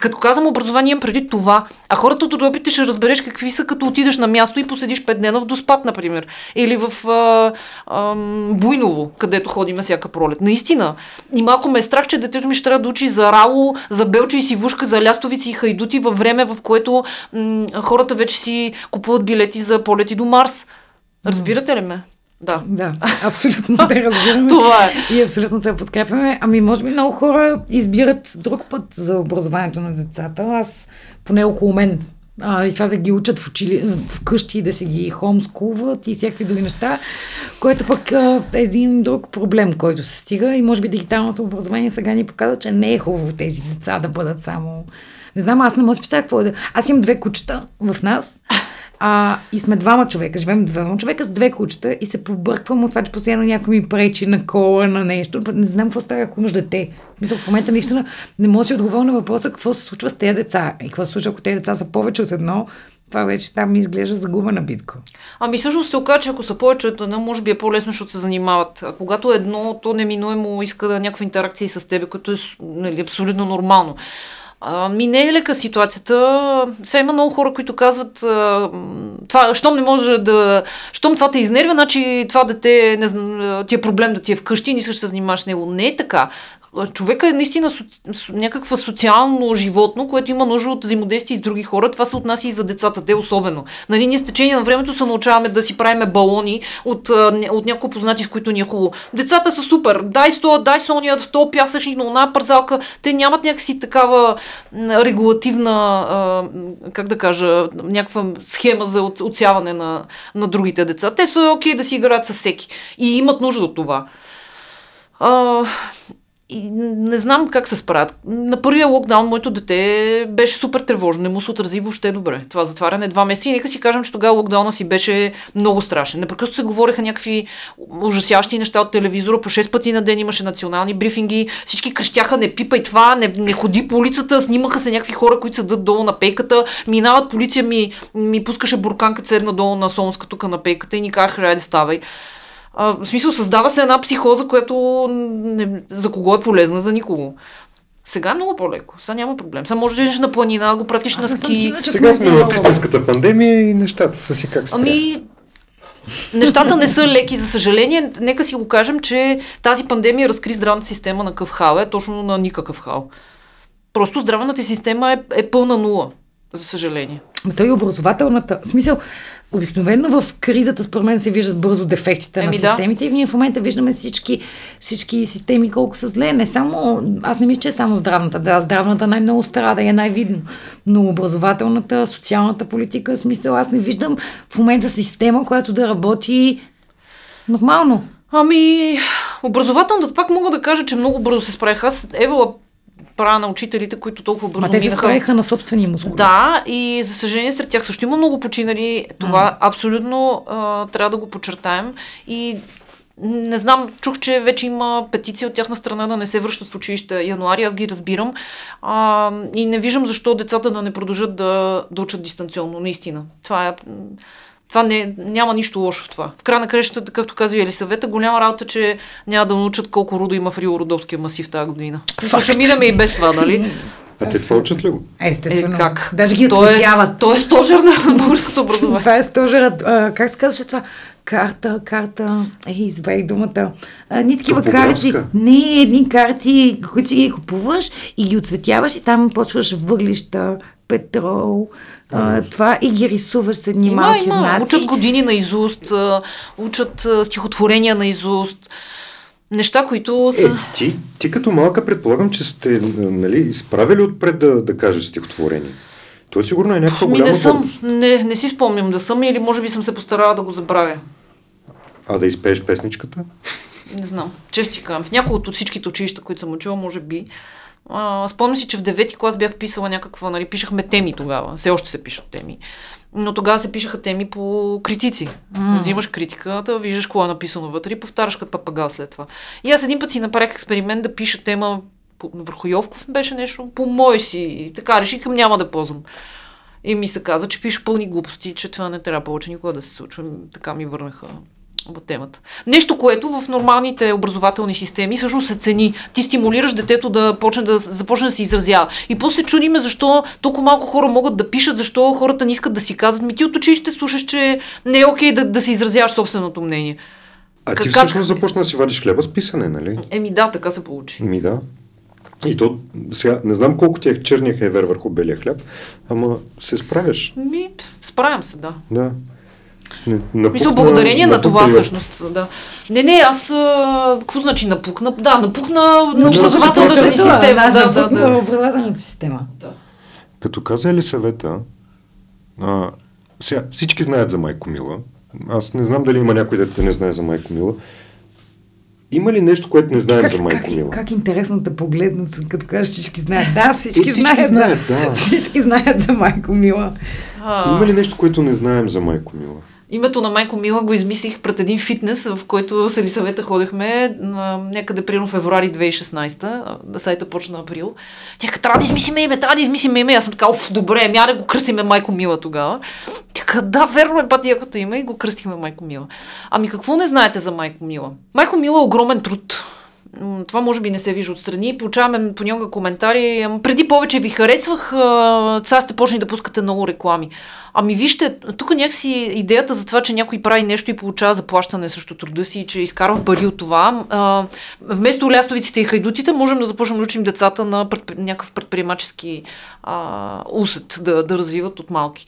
Като казвам образование, имам преди това. А хората от родопите ще разбереш какви са, като отидеш на място и поседиш пет днена в Доспад, например. Или в а, а, Буйново, където ходим всяка пролет. Наистина. И малко ме е страх, че детето ми ще трябва да учи за рало, за белчи и сивушка, за лястовици и хайдути във време, в което м- хората вече си купуват билети за полети до Марс. Разбирате ли ме? Да. Да, абсолютно те разбираме. Това е. И абсолютно те подкрепяме. Ами, може би много хора избират друг път за образованието на децата. Аз, поне около мен, а, и това да ги учат в учили, вкъщи, да се ги хомскулват и всякакви други неща, което пък е един друг проблем, който се стига и може би дигиталното образование сега ни показва, че не е хубаво тези деца да бъдат само... Не знам, аз не мога да си какво е. Аз имам две кучета в нас а, и сме двама човека, живеем двама човека с две кучета и се побърквам от това, че постоянно някой ми пречи на кола, на нещо. Не знам какво става, ако имаш дете. Мисля, в момента наистина не мога да си отговоря на въпроса какво се случва с тези деца. И какво се случва, ако тези деца са повече от едно, това вече там ми изглежда загубена битка. Ами всъщност се оказа, че ако са повече от едно, може би е по-лесно, защото се занимават. А когато едно, то неминуемо иска да някаква интеракция с тебе, което е нали, абсолютно нормално. Ами не е лека ситуацията. Сега има много хора, които казват, това, щом не може да... Щом това те изнервя, значи това дете, не знам, ти е проблем да ти е вкъщи и не искаш да се занимаваш с него. Не е така човека е наистина со, някаква социално животно, което има нужда от взаимодействие с други хора. Това се отнася и за децата, те особено. Нали, ние с течение на времето се научаваме да си правиме балони от, от някои познати, с които ни е хубаво. Децата са супер. Дай сто, дай сония, в този пясъчник, на една парзалка. Те нямат някакси такава регулативна, как да кажа, някаква схема за отсяване на, на другите деца. Те са окей okay да си играят с всеки. И имат нужда от това. А, и не знам как се справят. На първия локдаун моето дете беше супер тревожно, не му се отрази въобще добре. Това затваряне два месеца и нека си кажем, че тогава локдауна си беше много страшен. Непрекъснато се говореха някакви ужасящи неща от телевизора, по 6 пъти на ден имаше национални брифинги, всички крещяха не пипай това, не, не ходи по улицата, снимаха се някакви хора, които седат долу на пейката, минават полиция ми, ми пускаше бурканка седна долу на Солнска тук на пейката и ни казаха, айде ставай. А, в смисъл, създава се една психоза, която не, за кого е полезна, за никого. Сега е много по-леко. Сега няма проблем. Сега може да идеш на планина, го пратиш на ски. Сега сме в истинската пандемия и нещата са си как се Ами, нещата не са леки, за съжаление. Нека си го кажем, че тази пандемия разкри здравната система на къв хал, е точно на никакъв хал. Просто здравната система е, е пълна нула, за съжаление. Ами той и образователната, в смисъл, Обикновено в кризата, според мен, се виждат бързо дефектите Еми на да. системите и ние в момента виждаме всички, всички системи колко са зле. Не само, аз не мисля, че е само здравната. Да, здравната най-много страда и е най-видно. Но образователната, социалната политика, смисъл, аз не виждам в момента система, която да работи нормално. Ами, образователната пак мога да кажа, че много бързо се справих. Аз евала права на учителите, които толкова бързо Ма те се справиха на собствени мускули. Да, и за съжаление сред тях също има много починали. Това абсолютно а, трябва да го подчертаем. И не знам, чух, че вече има петиция от тяхна страна да не се връщат в училище януари, аз ги разбирам. А, и не виждам защо децата да не продължат да, да учат дистанционно, наистина. Това е... Това не, няма нищо лошо в това. В края на крещата, както казва Елисавета, голяма работа, че няма да научат колко рудо има в Рио Родовския масив тази година. Факт. Ще минаме и без това, нали? А те това учат ли го? Естествено. Е, как? Даже ги Той е, той е стожер на българското образование. Това е стожерът. А, как се казваше това? Карта, карта. Ей, избавих думата. А, ни такива карти. Не, едни карти, които си ги купуваш и ги оцветяваш и там почваш въглища, петрол, а, това и ги рисуваш с едни Има, малки има. знаци. Учат години на изуст, учат стихотворения на изуст. Неща, които Е, са... ти, ти като малка предполагам, че сте нали, изправили отпред да, да кажеш стихотворение. То сигурно е някаква Ми голяма не съм, гордост. не, не си спомням да съм или може би съм се постарала да го забравя. А да изпееш песничката? Не знам. Често ти казвам. В някои от всичките училища, които съм учила, може би. А, спомням си, че в девети клас бях писала някаква, нали, пишахме теми тогава. Все още се пишат теми. Но тогава се пишаха теми по критици. Mm. Взимаш критиката, виждаш какво е написано вътре и повтаряш като папагал след това. И аз един път си направих експеримент да пиша тема върху Йовков беше нещо по мой си. И така реших, към няма да ползвам. И ми се каза, че пише пълни глупости, че това не трябва повече никога да се случва. Така ми върнаха темата. Нещо, което в нормалните образователни системи всъщност се цени. Ти стимулираш детето да почне да започне да се изразява. И после чудиме защо толкова малко хора могат да пишат, защо хората не искат да си казват. Ми ти от училище слушаш, че не е окей да, да си изразяваш собственото мнение. А ти Как- всъщност започна да си вадиш хляба с писане, нали? Еми да, така се получи. Ми да. И то, сега, не знам колко ти е черния хайвер върху белия хляб, ама се справяш. Ми, справям се, да. Да. Напукна- Мисля, благодарение на напукна това ли- всъщност. Да. Не, не, аз. а, Какво значи напукна? Да, напукна на Научна образователната ни система. Да, да, на да. образователната система. Като каза ли съвета, а, сега всички знаят за Майко Мила. Аз не знам дали има някой дете не знае за Майко Мила. Има ли нещо, което не знаем Как, за Майко как, Мила? как интересно да погледнат, като кажеш всички знаят. Да, всички, Е, всички знаят, знаят, за, да. Всички знаят за Майко Мила. А, Има ли нещо, което не знаем за Майко Мила? Името на Майко Мила го измислих пред един фитнес, в който с Елисавета ходехме някъде примерно февруари 2016, а, да сайта почна април. Тя трябва да измислиме име, трябва да измислиме име. Аз съм така, оф, добре, ами да го кръстиме Майко Мила тогава. Тя да, верно е пати якото име и го кръстихме Майко Мила. Ами какво не знаете за Майко Мила? Майко Мила е огромен труд. Това може би не се вижда отстрани. Получаваме понякога коментари. «Ам, Преди повече ви харесвах, сега сте почни да пускате много реклами. Ами вижте, тук някакси идеята за това, че някой прави нещо и получава заплащане срещу труда си, и че изкарва пари от това. Вместо лястовиците и хайдутите, можем да започнем да учим децата на предпри... някакъв предприемачески а, усет да, да развиват от малки.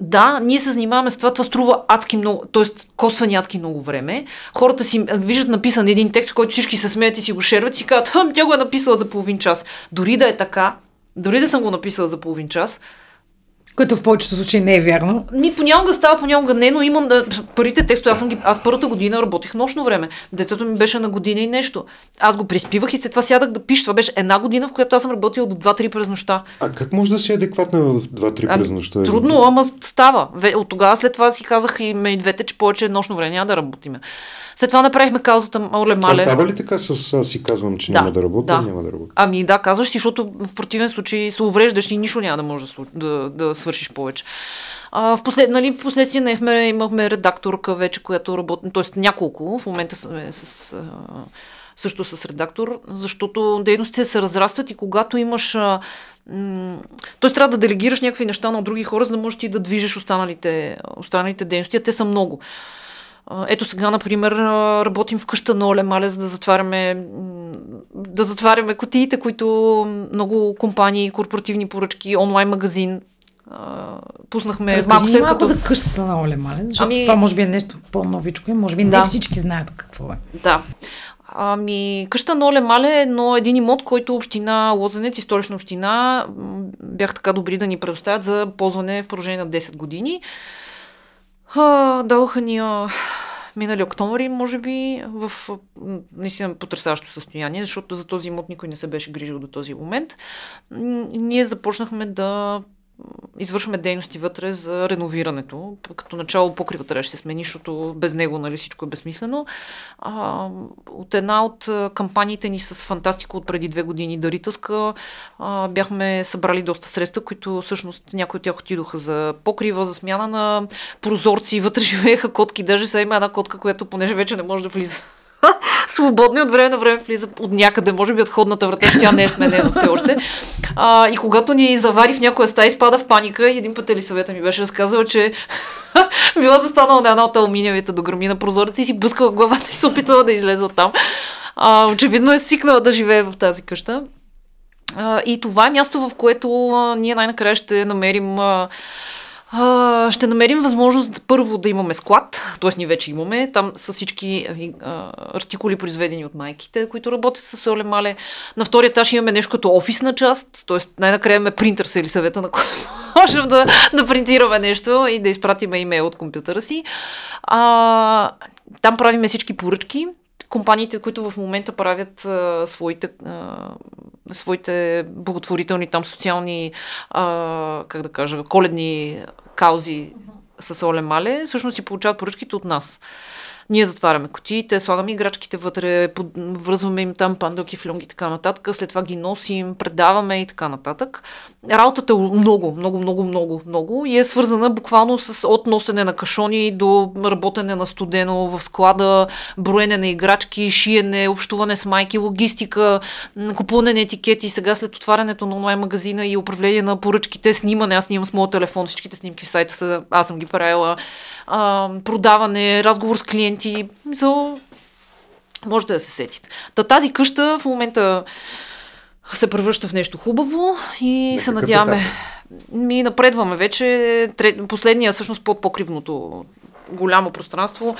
Да, ние се занимаваме с това, това струва адски много, т.е. коства ни адски много време. Хората си виждат написан един текст, който всички се смеят и си го шерват и си казват, хм, тя го е написала за половин час. Дори да е така, дори да съм го написала за половин час, Което в повечето случаи не е вярно. ми понякога става, понякога не, но имам а, първите текстове. Аз, съм ги, аз първата година работих нощно време. Детето ми беше на година и нещо. Аз го приспивах и след това сядах да пиша. Това беше една година, в която аз съм работила до 2-3 през нощта. А как може да си адекватна в 2-3 Ами, през нощта? Трудно, ама става. От тогава след това си казах и ме и двете, че повече нощно време няма да работиме. След това направихме каузата Оле А Мале. става ли така с аз си казвам, че няма да работя, няма да работя? Ами да, казваш си, защото в противен случай се увреждаш и нищо няма да можеш да, да, да свършиш повече. А, в, послед, нали, в последствие наехме, имахме редакторка вече, която работи, т.е. няколко, в момента сме с, а, също с редактор, защото дейностите се разрастват и когато имаш а, м- т.е. трябва да делегираш някакви неща на други хора, за да можеш ти да движиш останалите, останалите дейности, а те са много. Ето сега, например, работим в къща на Оле Мале, за да затваряме, да затваряме котиите, които много компании, корпоративни поръчки, онлайн магазин, пуснахме Разкажи малко след малко като... за къщата на Оле Мале, защото Ами- това може би е нещо по-новичко и може би Да. не всички знаят какво е. Да. Ами, къща на Оле Мале е но един имот, който община Лозенец и столична община бях така добри да ни предоставят за ползване в продължение на 10 години. А, дадоха ни минали октомври, може би, в наистина потрясаващо състояние, защото за този имот никой не се беше грижил до този момент. Ние започнахме да извършваме дейности вътре за реновирането. Като начало покрива трябваше да се смени, защото без него нали, всичко е безсмислено. А, от една от кампаниите ни с Фантастика от преди две години, Дарителска, а, бяхме събрали доста средства, които всъщност някои от тях отидоха за покрива, за смяна на прозорци, вътре живееха котки, даже сега има една котка, която понеже вече не може да влиза свободно и от време на време влиза от някъде, може би от ходната врата, тя не е сменена все още. А, и когато ни завари в някоя стая, изпада в паника един път Елисавета ми беше разказала, че била застанала на една от алуминиевите до грами на прозореца и си блъскала главата и се опитвала да излезе оттам. А, очевидно е свикнала да живее в тази къща. А, и това е място, в което а, ние най-накрая ще намерим а, ще намерим възможност първо да имаме склад, т.е. ние вече имаме, там са всички артикули произведени от майките, които работят с Оле Мале. На втория етаж имаме нещо като офисна част, т.е. най-накрая имаме принтер или съвета, на който можем да, да принтираме нещо и да изпратиме имейл от компютъра си. А, там правиме всички поръчки, компаниите, които в момента правят а, своите, а, своите благотворителни, там социални, а, как да кажа, коледни каузи с Оле Мале, всъщност си получават поръчките от нас. Ние затваряме котиите, слагаме играчките вътре, под, връзваме им там пандълки, флюнги и така нататък, след това ги носим, предаваме и така нататък. Работата е много, много, много, много, много и е свързана буквално с от носене на кашони до работене на студено в склада, броене на играчки, шиене, общуване с майки, логистика, купуване на етикети. Сега след отварянето на онлайн магазина и управление на поръчките, снимане, аз снимам с моят телефон, всичките снимки в сайта са, аз съм ги правила, а, продаване, разговор с клиенти, за може да се сетите. Та тази къща в момента се превръща в нещо хубаво и На се надяваме. Ми напредваме вече. Последния, всъщност под покривното голямо пространство,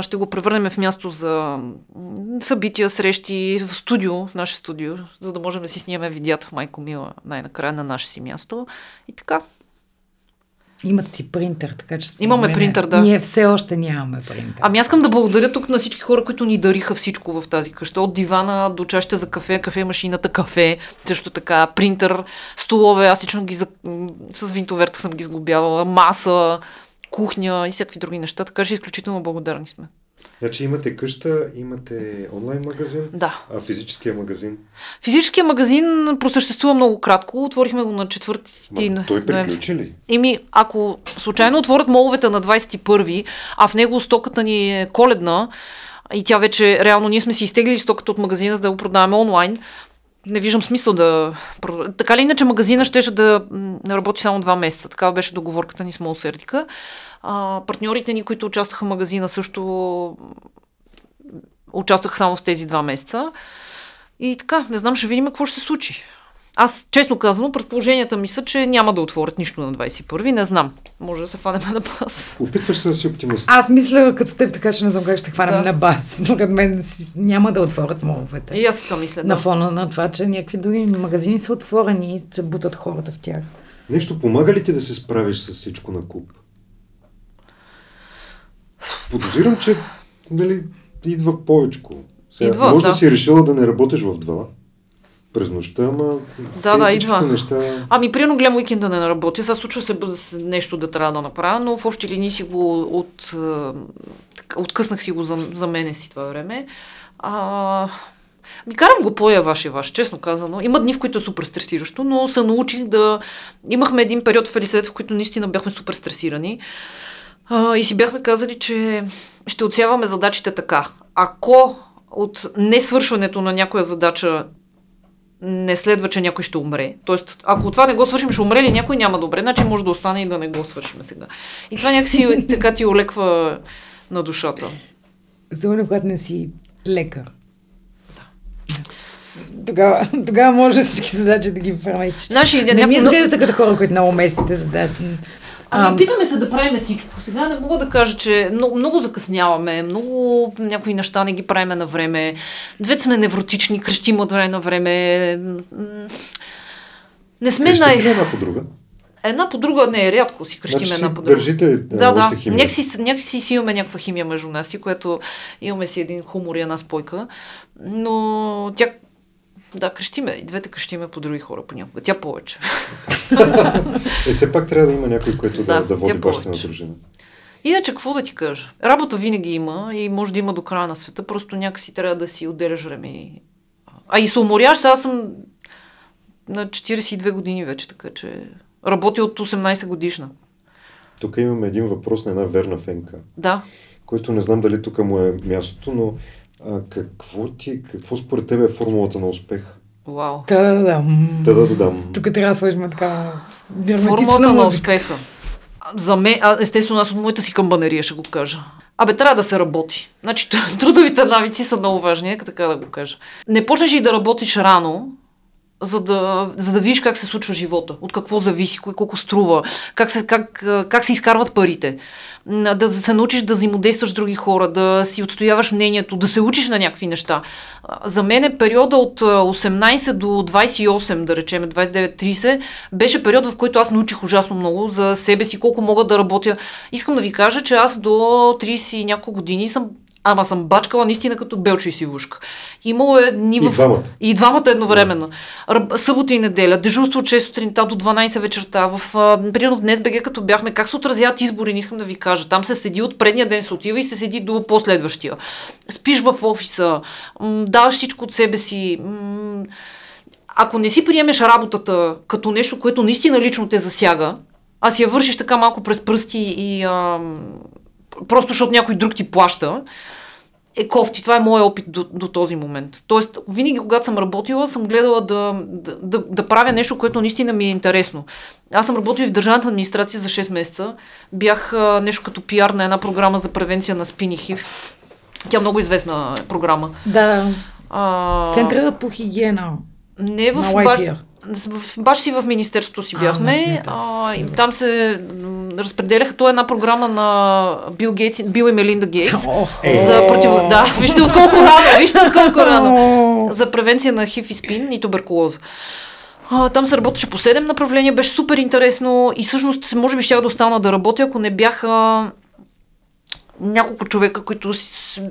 ще го превърнем в място за събития, срещи, в студио, в наше студио, за да можем да си снимаме видеята в Майко Мила най-накрая на наше си място. И така. Имат и принтер, така че... Имаме мен принтер, да. Ние все още нямаме принтер. Ами аз искам да благодаря тук на всички хора, които ни дариха всичко в тази къща. От дивана до чашите за кафе, кафе машината, кафе, също така, принтер, столове, аз лично ги за... с винтоверта съм ги сглобявала, маса, кухня и всякакви други неща, така че изключително благодарни сме. Значи имате къща, имате онлайн магазин, Да. а физическия магазин. Физическия магазин просъществува много кратко. Отворихме го на 4 Ма, той приключи ли? Еми, ако случайно отворят моловете на 21-ви, а в него стоката ни е коледна, и тя вече, реално, ние сме си изтеглили стоката от магазина, за да го продаваме онлайн, не виждам смисъл да... Така ли иначе магазина щеше да работи само два месеца. Такава беше договорката ни с Мол Сердика. А, партньорите ни, които участваха в магазина, също участваха само в тези два месеца. И така, не знам, ще видим какво ще се случи. Аз, честно казано, предположенията ми са, че няма да отворят нищо на 21-ви. Не знам. Може да се фанем на бас. Опитваш се да си оптимист. Аз мисля като теб, така че не знам как ще хванем Да. на бас. Според мен няма да отворят моловете. И аз така мисля. На Да. фона на това, че някакви други магазини са отворени и се бутат хората в тях. Нещо помага ли ти да се справиш с всичко на куп? Подозирам, че нали, идва повечко. Сега, Идва, може да. да. си решила да не работиш в два през нощта, ама Да, да, идва. неща... Ами, примерно гледам уикенда не работя. Сега случва се нещо да трябва да направя, но в общи линии си го от, откъснах си го за, за мене си това време. А, ми карам го по ваш и ваш, честно казано. Има дни, в които е супер стресиращо, но се научих да... Имахме един период в Елисавет, в който наистина бяхме супер стресирани. А, и си бяхме казали, че ще отсяваме задачите така. Ако от несвършването на някоя задача не следва, че някой ще умре. Тоест, ако това не го свършим, ще умре ли някой, няма да умре. Значи може да остане и да не го свършим сега. И това някакси така ти олеква на душата. Особено когато не си лекар. Тогава, тогава може всички задачи да ги преместиш. Значи, не някой- ми изглежда като хора, които много местите задачи. Ами, Ам, питаме се да правим всичко. Сега не мога да кажа, че много, много закъсняваме, много някои неща не ги правиме на време. Две сме невротични, крещим от време на време. Не сме Крещите най... една по друга? Една по друга не е рядко си крещим Значи една по друга. държите, да, а, да. още химия. Някакси, някакси си имаме някаква химия между нас и което имаме си един хумор и една спойка. Но тя да, крещиме. И двете крещиме по други хора понякога. Тя повече. Е, все пак трябва да има някой, който да, Да, да, води бащина повече. дружина. Иначе, какво да ти кажа? Работа винаги има и може да има до края на света, просто някакси трябва да си отделяш време. А и се уморяш, сега съм на 42 години вече, така че работя от 18 годишна. Тук имаме един въпрос на една верна фенка, Да. който не знам дали тук му е мястото, но а, какво, ти, какво според тебе е формулата на успех? Вау. Та-да-дам. Да, да, да, дам. Тук трябва да сложим така Формулата на успеха. За мен, а, естествено, аз от моята си камбанерия ще го кажа. Абе, трябва да се работи. Значи, трудовите навици са много важни, така да го кажа. Не почнеш и да работиш рано, за да, за да видиш как се случва живота, от какво зависи, кой колко струва, как се, как, как се изкарват парите, да се научиш да взаимодействаш с други хора, да си отстояваш мнението, да се учиш на някакви неща. За мен е периода от а, 18 до 28, да речем 29-30, беше период, в който аз научих ужасно много за себе си, колко мога да работя. Искам да ви кажа, че аз до 30 и няколко години съм Ама съм бачкала наистина като белчо и сивушка. Имало е дни И в... двамата. И двамата едновременно. Ръб- Събота и неделя, дежурство от 6 сутринта до 12 вечерта. В, а, примерно в днес БГ, като бяхме, как се отразяват избори, не искам да ви кажа. Там се седи от предния ден се отива и се седи до последващия. Спиш в офиса, м- даваш всичко от себе си. М- ако не си приемеш работата като нещо, което наистина лично те засяга, а си я вършиш така малко през пръсти и а, просто защото някой друг ти плаща, е кофти. Това е моят опит до, до този момент. Тоест, винаги, когато съм работила, съм гледала да, да, да, да правя нещо, което наистина ми е интересно. Аз съм работила и в държавната администрация за 6 месеца. Бях а, нещо като пиар на една програма за превенция на спин и хив. Тя е много известна програма. Да, да. А, Центъра по хигиена. не в, На баш, YPR. в баш си в Министерството си А, бяхме. значи а, и там се разпределяха. Това е една програма на Бил Гейтс, Бил и Мелинда Гейтс. За против... Да, вижте от колко рано, вижте от колко рано. За превенция на хив и спин и туберкулоза. А, там се работеше по 7 направления, беше супер интересно и всъщност може би ще да остана да работя, ако не бяха няколко човека, които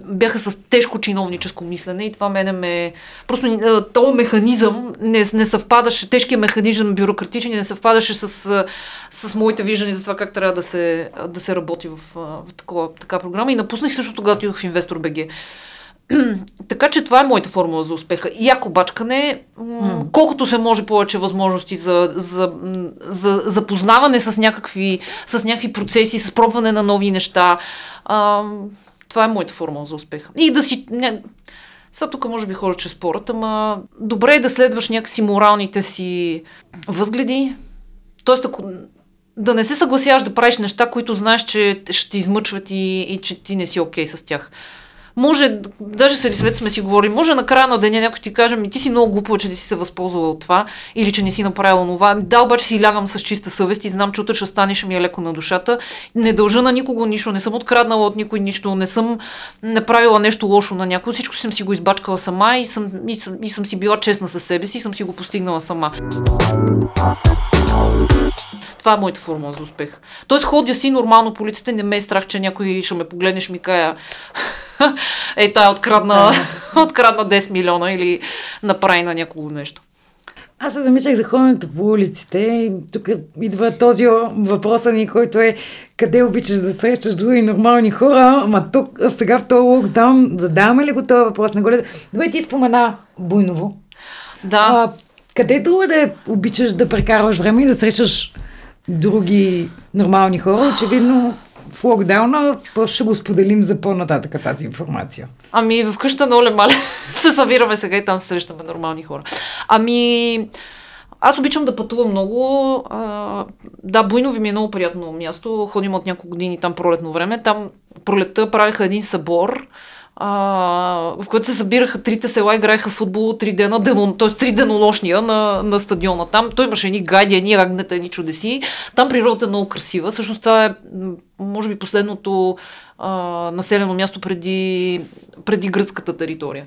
бяха с тежко чиновническо мислене и това мене ме... Просто този механизъм не, не съвпадаше, тежкият механизъм бюрократичен не съвпадаше с, с моите виждания за това как трябва да се, да се работи в, в такова, така програма и напуснах също тогава отидох в Инвестор БГ. така че това е моята формула за успеха. Яко бачкане, м- колкото се може повече възможности за, за, за запознаване с някакви, с някакви процеси, с пробване на нови неща. А, това е моята формула за успеха. И да си... Не, сега тук може би хора че спорят, ама добре е да следваш някакси моралните си възгледи. Тоест, ако да не се съгласяваш да правиш неща, които знаеш, че ще те измъчват и, и че ти не си окей с тях. Може, даже с Елисвет сме си говорили, може на края на деня някой ти каже, ми ти си много глупо, че не си се възползвала от това или че не си направила това. Да, обаче си лягам с чиста съвест и знам, че утре ще стане, ще ми е леко на душата. Не дължа на никого нищо, не съм откраднала от никой нищо, не съм направила нещо лошо на някой. Всичко съм си го избачкала сама и съм, и съм, и съм си била честна със себе си и съм си го постигнала сама. Това е моята формула за успех. Тоест ходя си нормално по улицата, не ме е страх, че някой ще ме погледне, ще ми кая Ей, тая открадна, открадна 10 милиона или направи на някого нещо. Аз се замислях за ходенето по улиците тук идва този въпроса ни, който е къде обичаш да срещаш други нормални хора, ама тук сега в този локдаун задаваме ли го този въпрос? Не го ли... Добре, ти спомена Буйново. Да, А, къде другаде обичаш да прекарваш време и да срещаш други нормални хора? Очевидно в локдауна ще го споделим за по-нататък тази информация. ами в къща на Оле се събираме сега и там се срещаме нормални хора. Ами, Аз обичам да пътувам много. А, да, Буйнови ми е много приятно място. Ходим от няколко години там пролетно време. Там пролетта правиха един събор, а, в който се събираха трите села, играеха футбол три дена, дено, т.е. три денонощния на, на стадиона. Там той имаше едни гайди, едни агнета, едни чудеси. Там природата е много красива. Всъщност това е, може би, последното а, населено място преди, преди гръцката територия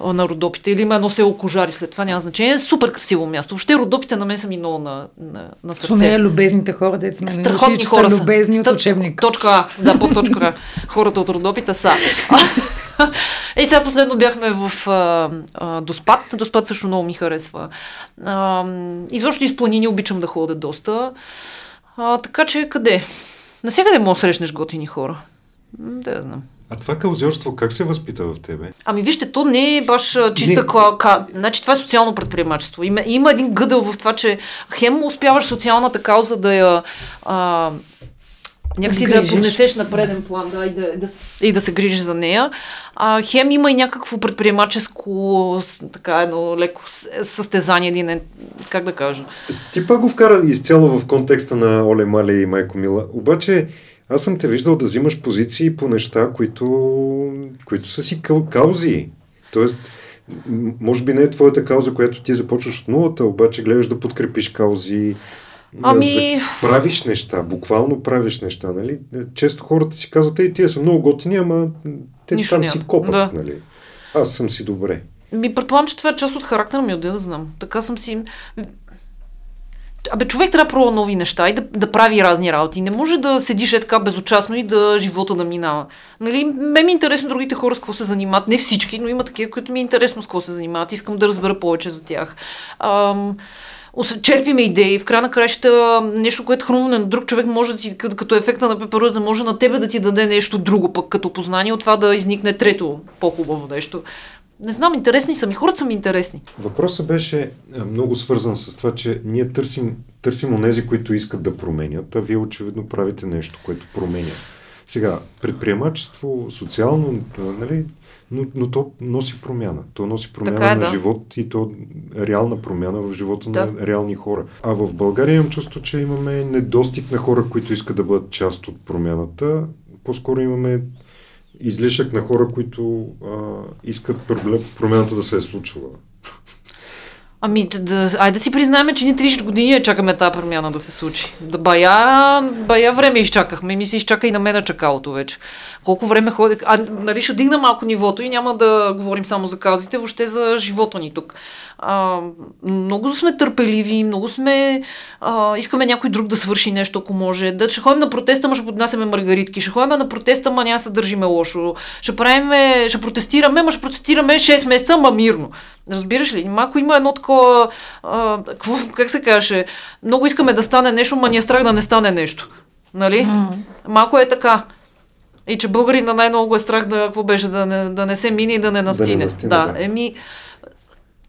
на Родопите. Или има едно село Кожари след това, няма значение. Супер красиво място. Въобще Родопите на мен са ми много на, на, на сърце. е любезните хора, дете сме Страхотни че хора са любезни от Стъп- учебника. Точка А. Да, по точка А. Хората от Родопите са. Ей, сега последно бяхме в а, а, Доспад. Доспад също много ми харесва. А, изобщо из планини обичам да ходя доста. А, така че къде? Насякъде може да срещнеш готини хора. Да, знам. А това каузьорство как се възпита в тебе? Ами вижте, то не е баш чиста Не. кла... ка... Значи това е социално предприемачество. Има, има един гъдъл в това, че хем успяваш социалната кауза да я а, някакси да я поднесеш на преден план да, и, да, да, и да се грижиш за нея. А, хем има и някакво предприемаческо така едно леко състезание, един, е- как да кажа. Ти пак го вкара изцяло в контекста на Оле Мале и Майко Мила. Обаче аз съм те виждал да взимаш позиции по неща, които, които са си кау- каузи. Тоест, може би не е твоята кауза, която ти започваш от нулата, обаче гледаш да подкрепиш каузи. Ами- правиш неща, буквално правиш неща, нали? Често хората си казват, ей, тия са много готини, ама те Нищо там няма. си копат, Да. нали? Аз съм си добре. Ми предполагам, че това е част от характера ми, да знам. Така съм си... Абе, човек трябва да пробва нови неща и да, да прави разни работи. Не може да седиш е така безучастно и да живота да минава. Нали, ме ми е интересно другите хора с какво се занимават. Не всички, но има такива, които ми е интересно с какво се занимават. Искам да разбера повече за тях. Ам, черпиме идеи, в края на краща нещо, което хрумне на друг човек може да ти, като ефекта на пеперуда, може на тебе да ти даде нещо друго пък като познание, от това да изникне трето по-хубаво нещо. Не знам, интересни са ми, хората са ми интересни. Въпросът беше а, много свързан с това, че ние търсим, търсим онези, които искат да променят, а вие очевидно правите нещо, което променя. Сега, предприемачество, социално, нали, но, но то носи промяна. То носи промяна Така е, на да. живот и то реална промяна в живота Да. на реални хора. А в България имам чувство, че имаме недостиг на хора, които искат да бъдат част от промяната. По-скоро имаме излишък на хора, които а, искат промяната да се е случила. Ами, да, айде да си признаем, че ние 30 години я чакаме тази промяна да се случи. Да бая, бая време изчакахме. Ми се изчака и на мен чакалото вече. Колко време ходих. А, нали, ще дигна малко нивото и няма да говорим само за каузите, въобще за живота ни тук. А, много сме търпеливи, много сме... А, искаме някой друг да свърши нещо, ако може. Да, ще ходим на протеста, ма ще поднасяме маргаритки. Ще ходим на протеста, ма няма се държиме лошо. Ще правиме, ще протестираме, ма ще протестираме 6 месеца, ма мирно. Разбираш ли? Малко има едно такова, а, какво, как се каже, много искаме да стане нещо, ма ни е страх да не стане нещо. Нали? Малко е така. И че българина най-много е страх да, какво беше, да не, да не се мине и да не настине. настине, да, да. еми,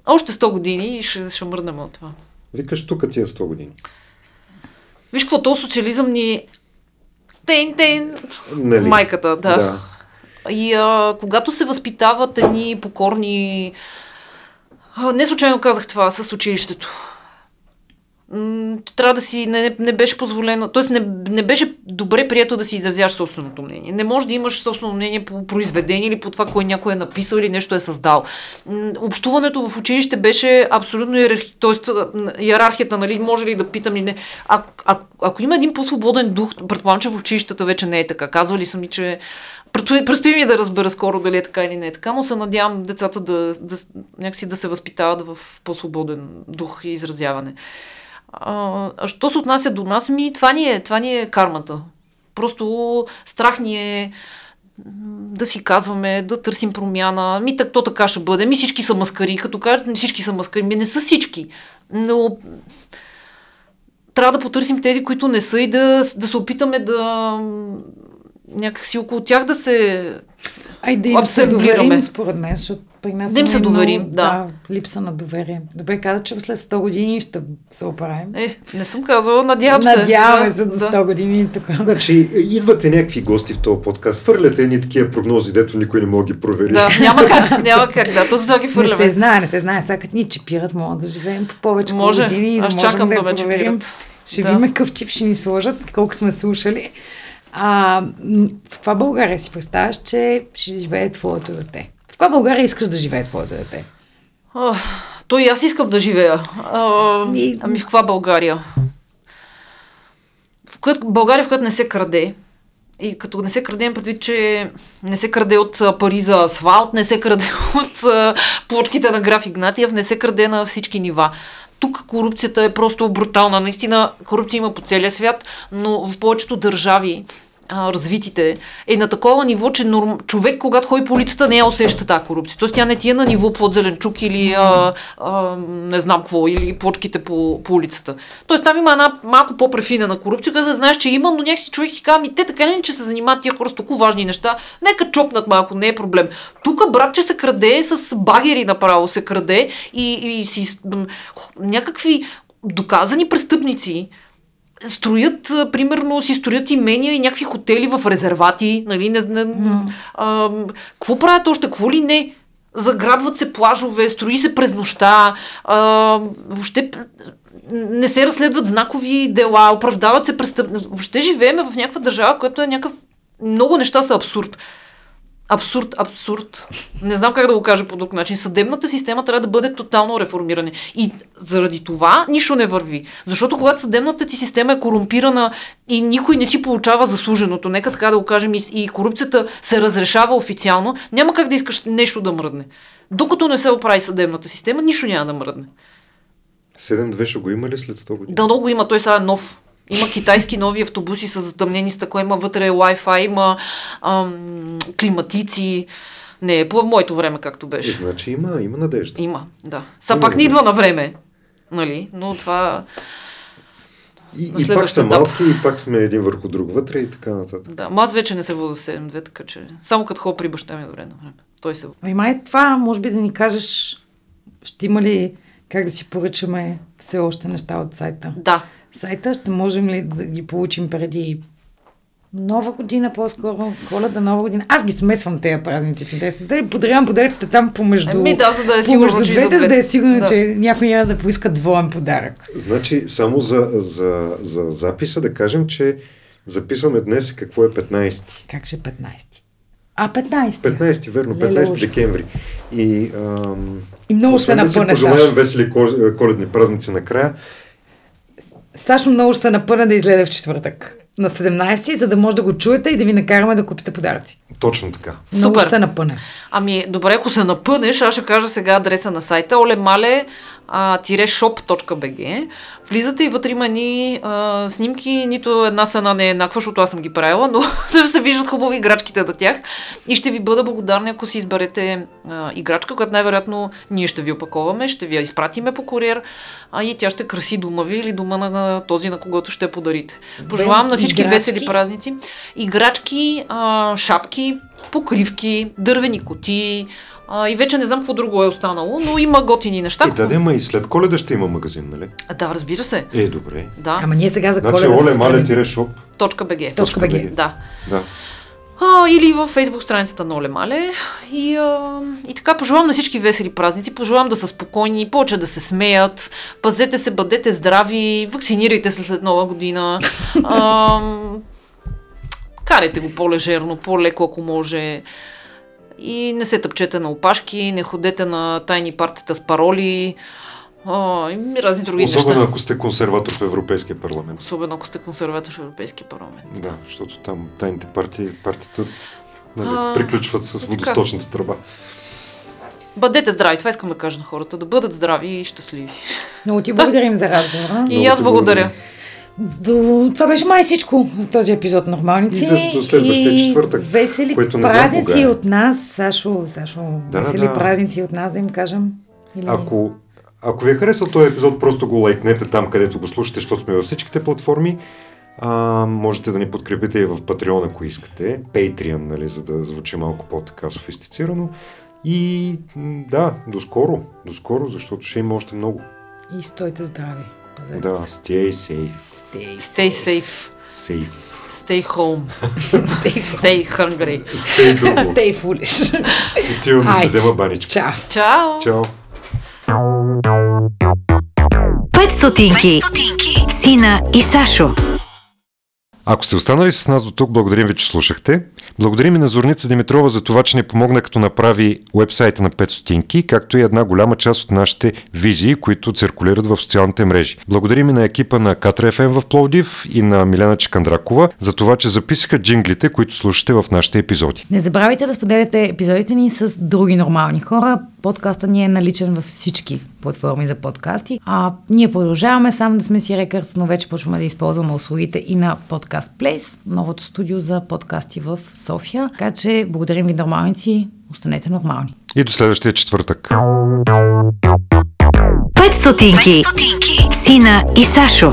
още 100 години и ще, ще мръднем от това. Викаш тук тия 100 години. Виж какво, то социализъм ни... Тен, тен, Нали? майката, да. да. И а, когато се възпитават едни покорни... Не случайно казах това с училището. Трябва да си... Не, не, беше позволено... Тоест не, не беше добре прието да си изразяваш собственото мнение. Не може да имаш собствено мнение по произведение или по това, кое някой е написал или нещо е създал. Общуването в училище беше абсолютно иерархи... Тоест, иерархията, нали, може ли да питам или не. А, а, ако има един по-свободен дух, предполагам, че в училищата вече не е така. Казвали са ми, че Предстои ми да разбера скоро дали е така или не е така, но се надявам децата да, да, някакси да се възпитават в по-свободен дух и изразяване. А, а що се отнася до нас, ми това ни е, това ни е кармата. Просто страх ни е да си казваме, да търсим промяна. Ми так, то така ще бъде. Ми всички са маскари. Като кажат, всички са маскари. Ми не са всички. Но трябва да потърсим тези, които не са и да, да се опитаме да някакси около тях да се... Айде им се доверим, според мен, защото при нас Да им се доверим, много, да. липса на доверие. Добре, каза, че след 100 години ще се оправим. Е, не съм казала, надявам се. Надяваме Да, се да. 100 години тук. Значи, идвате някакви гости в този подкаст, фърляте едни такива прогнози, дето никой не може да ги провери. Да, няма как, няма как, да, то за това ги Не се фърляме. знае, не се знае. Сега като ни чипират, могат да живеем по повече Може. години и да Аз чакам да, да ме проверим. чипират. Ще Да. видим какъв чип ще ни сложат, колко сме слушали. А, в каква България си представяш, че ще живее твоето дете? В каква България искаш да живее твоето дете? А, то и аз искам да живея. А, И- ами в каква България? В която, България, в която не се краде. И като не се краде, имам предвид, че не се краде от пари за асфалт, не се краде от а, плочките на граф Игнатиев, не се краде на всички нива. Тук корупцията е просто брутална. Наистина корупция има по целия свят, но в повечето държави а, развитите, е на такова ниво, че норм... човек, когато ходи по улицата, не я усеща тази корупция. Тоест тя не ти е на ниво под зеленчук или а, а, не знам какво, или плочките по, по улицата. Тоест там има една малко по-префинена корупция, където знаеш, че има, но някакси човек си казва, ми те така ли, че се занимават тия хора с толкова важни неща, нека чопнат малко, не е проблем. Тук брат, че се краде с багери направо се краде и, и си някакви доказани престъпници, строят, примерно, си строят имения и някакви хотели в резервати, нали, не, не, а, какво правят още, какво ли не? Заграбват се плажове, строи се през нощта, а, въобще не се разследват знакови дела, оправдават се престъп... Въобще живееме в някаква държава, която е някакъв... Много неща са абсурд. Абсурд, абсурд. Не знам как да го кажа по друг начин. Съдебната система трябва да бъде тотално реформирана. И заради това нищо не върви. Защото когато съдебната ти система е корумпирана и никой не си получава заслуженото, нека така да го кажем, и, и корупцията се разрешава официално, няма как да искаш нещо да мръдне. Докато не се оправи съдебната система, нищо няма да мръдне. 7-2 ще го има ли след 100 години? Да, много има. Той сега е нов. Има китайски нови автобуси с затъмнени стъкла, има вътре Wi-Fi, има ам, климатици. Не е по моето време, както Е, беше. значи има, има надежда. Има, да. Са пак не идва на време. Нали? Но това... И, и пак са етап. малки, и пак сме един върху друг вътре и така нататък. Да. Аз вече не се вода 7-2, така че... Само като ходя при баща ми добре на време. Той се Ами май това, може би да ни кажеш, ще има ли как да си поръчаме все още неща от сайта? Да. Сайта ще можем ли да ги получим преди нова година, по-скоро коледа, нова година. Аз ги смесвам тези празници в интерес. Да и подарявам подаръците там помежду. Еми да, за да е сигурно, помежду че двете, за да е сигурно, Да. че някой няма да поиска двоен подарък. Значи, само за, за, за записа да кажем, че записваме днес какво е 15. Как ще е 15? А, 15. 15, верно, Леле, 15 уж. декември. И, ам, И много се освен да си пожелаем весели ко- коледни празници накрая, Сашо много ще се напъне да излезе в четвъртък. На 17, за да може да го чуете и да ви накараме да купите подаръци. точно така. Много Супер. ще се напъне. Ами, добре, ако се напънеш, аз ще кажа сега адреса на сайта olemale-shop.bg Влизате и вътре има ни а, снимки, нито една цена не е еднаква, защото аз съм ги правила, но да се виждат хубави играчките на тях. И ще ви бъда благодарна, ако си изберете а, играчка, която най-вероятно ние ще ви опаковаме, ще ви я изпратиме по куриер, а и тя ще краси дома ви или дома на този, на когото ще подарите. Пожелавам на всички играчки? весели празници. Играчки, а, шапки, покривки, дървени коти а, и вече не знам какво друго е останало, но има готини неща. И да, да, ма и след коледа ще има магазин, нали? А, Да, разбира се. Е, добре. Да, Ама ние сега за Значи, коледа... оле, мале, тире шоп. точка БГ. Точка БГ. Да. Да. А, или във фейсбук страницата на Оле Мале. И, а, и така, пожелавам на всички весели празници, пожелавам да са спокойни, повече да се смеят, пазете се, бъдете здрави, вакцинирайте се след нова година. А, карайте го по-лежерно, по-леко, ако може. И не се тъпчете на опашки, не ходете на тайни партията с пароли. А, и разни други Особено неща. ако сте консерватор в Европейския парламент. Особено ако сте консерватор в Европейския парламент. Да, защото там тайните партии, партията нали, А, приключват с е така. водосточната тръба. Бъдете здрави, това искам да кажа на хората, да бъдат здрави и щастливи. Много ти благодарим за разговора. И аз благодаря. До... Това беше май всичко за този епизод Нормалници. И за- до следващия И четвъртък, Весели което празници е. от нас. Сашо, Сашо, Да, весели да. празници от нас, да им кажем. Или... Ако, ако ви е харесал този епизод, просто го лайкнете там, където го слушате, защото сме във всичките платформи. А, можете да ни подкрепите и в Patreon, ако искате. Patreon, нали, за да звучи малко по-така софистицирано. И да, до скоро, до скоро, защото ще има още много. И стойте здрави. Да, stay safe. Stay, Stay safe. Safe. Stay home. stay, Stay hungry. Stay друго. stay foolish. Отивам да се взема баничка. Чао. Чао! Чао. 5 стотинки. Сина и Сашо. Ако сте останали с нас до тук, благодарим ви, че слушахте. Благодарим и на Зорница Димитрова за това, че ни помогна като направи уебсайта на 5 стотинки, както и една голяма част от нашите визии, които циркулират в социалните мрежи. Благодарим и на екипа на Катра FM в Пловдив и на Милена Чекандракова за това, че записаха джинглите, които слушате в нашите епизоди. Не забравяйте да споделяте епизодите ни с други нормални хора. Подкаста ни е наличен във всички платформи за подкасти. А ние продължаваме само да сме си рекърдс, но вече почваме да използваме услугите и на Podcast Place, новото студио за подкасти в София. Така че благодарим ви нормалници, останете нормални. И до следващия четвъртък. 5 стотинки. Сина и Сашо.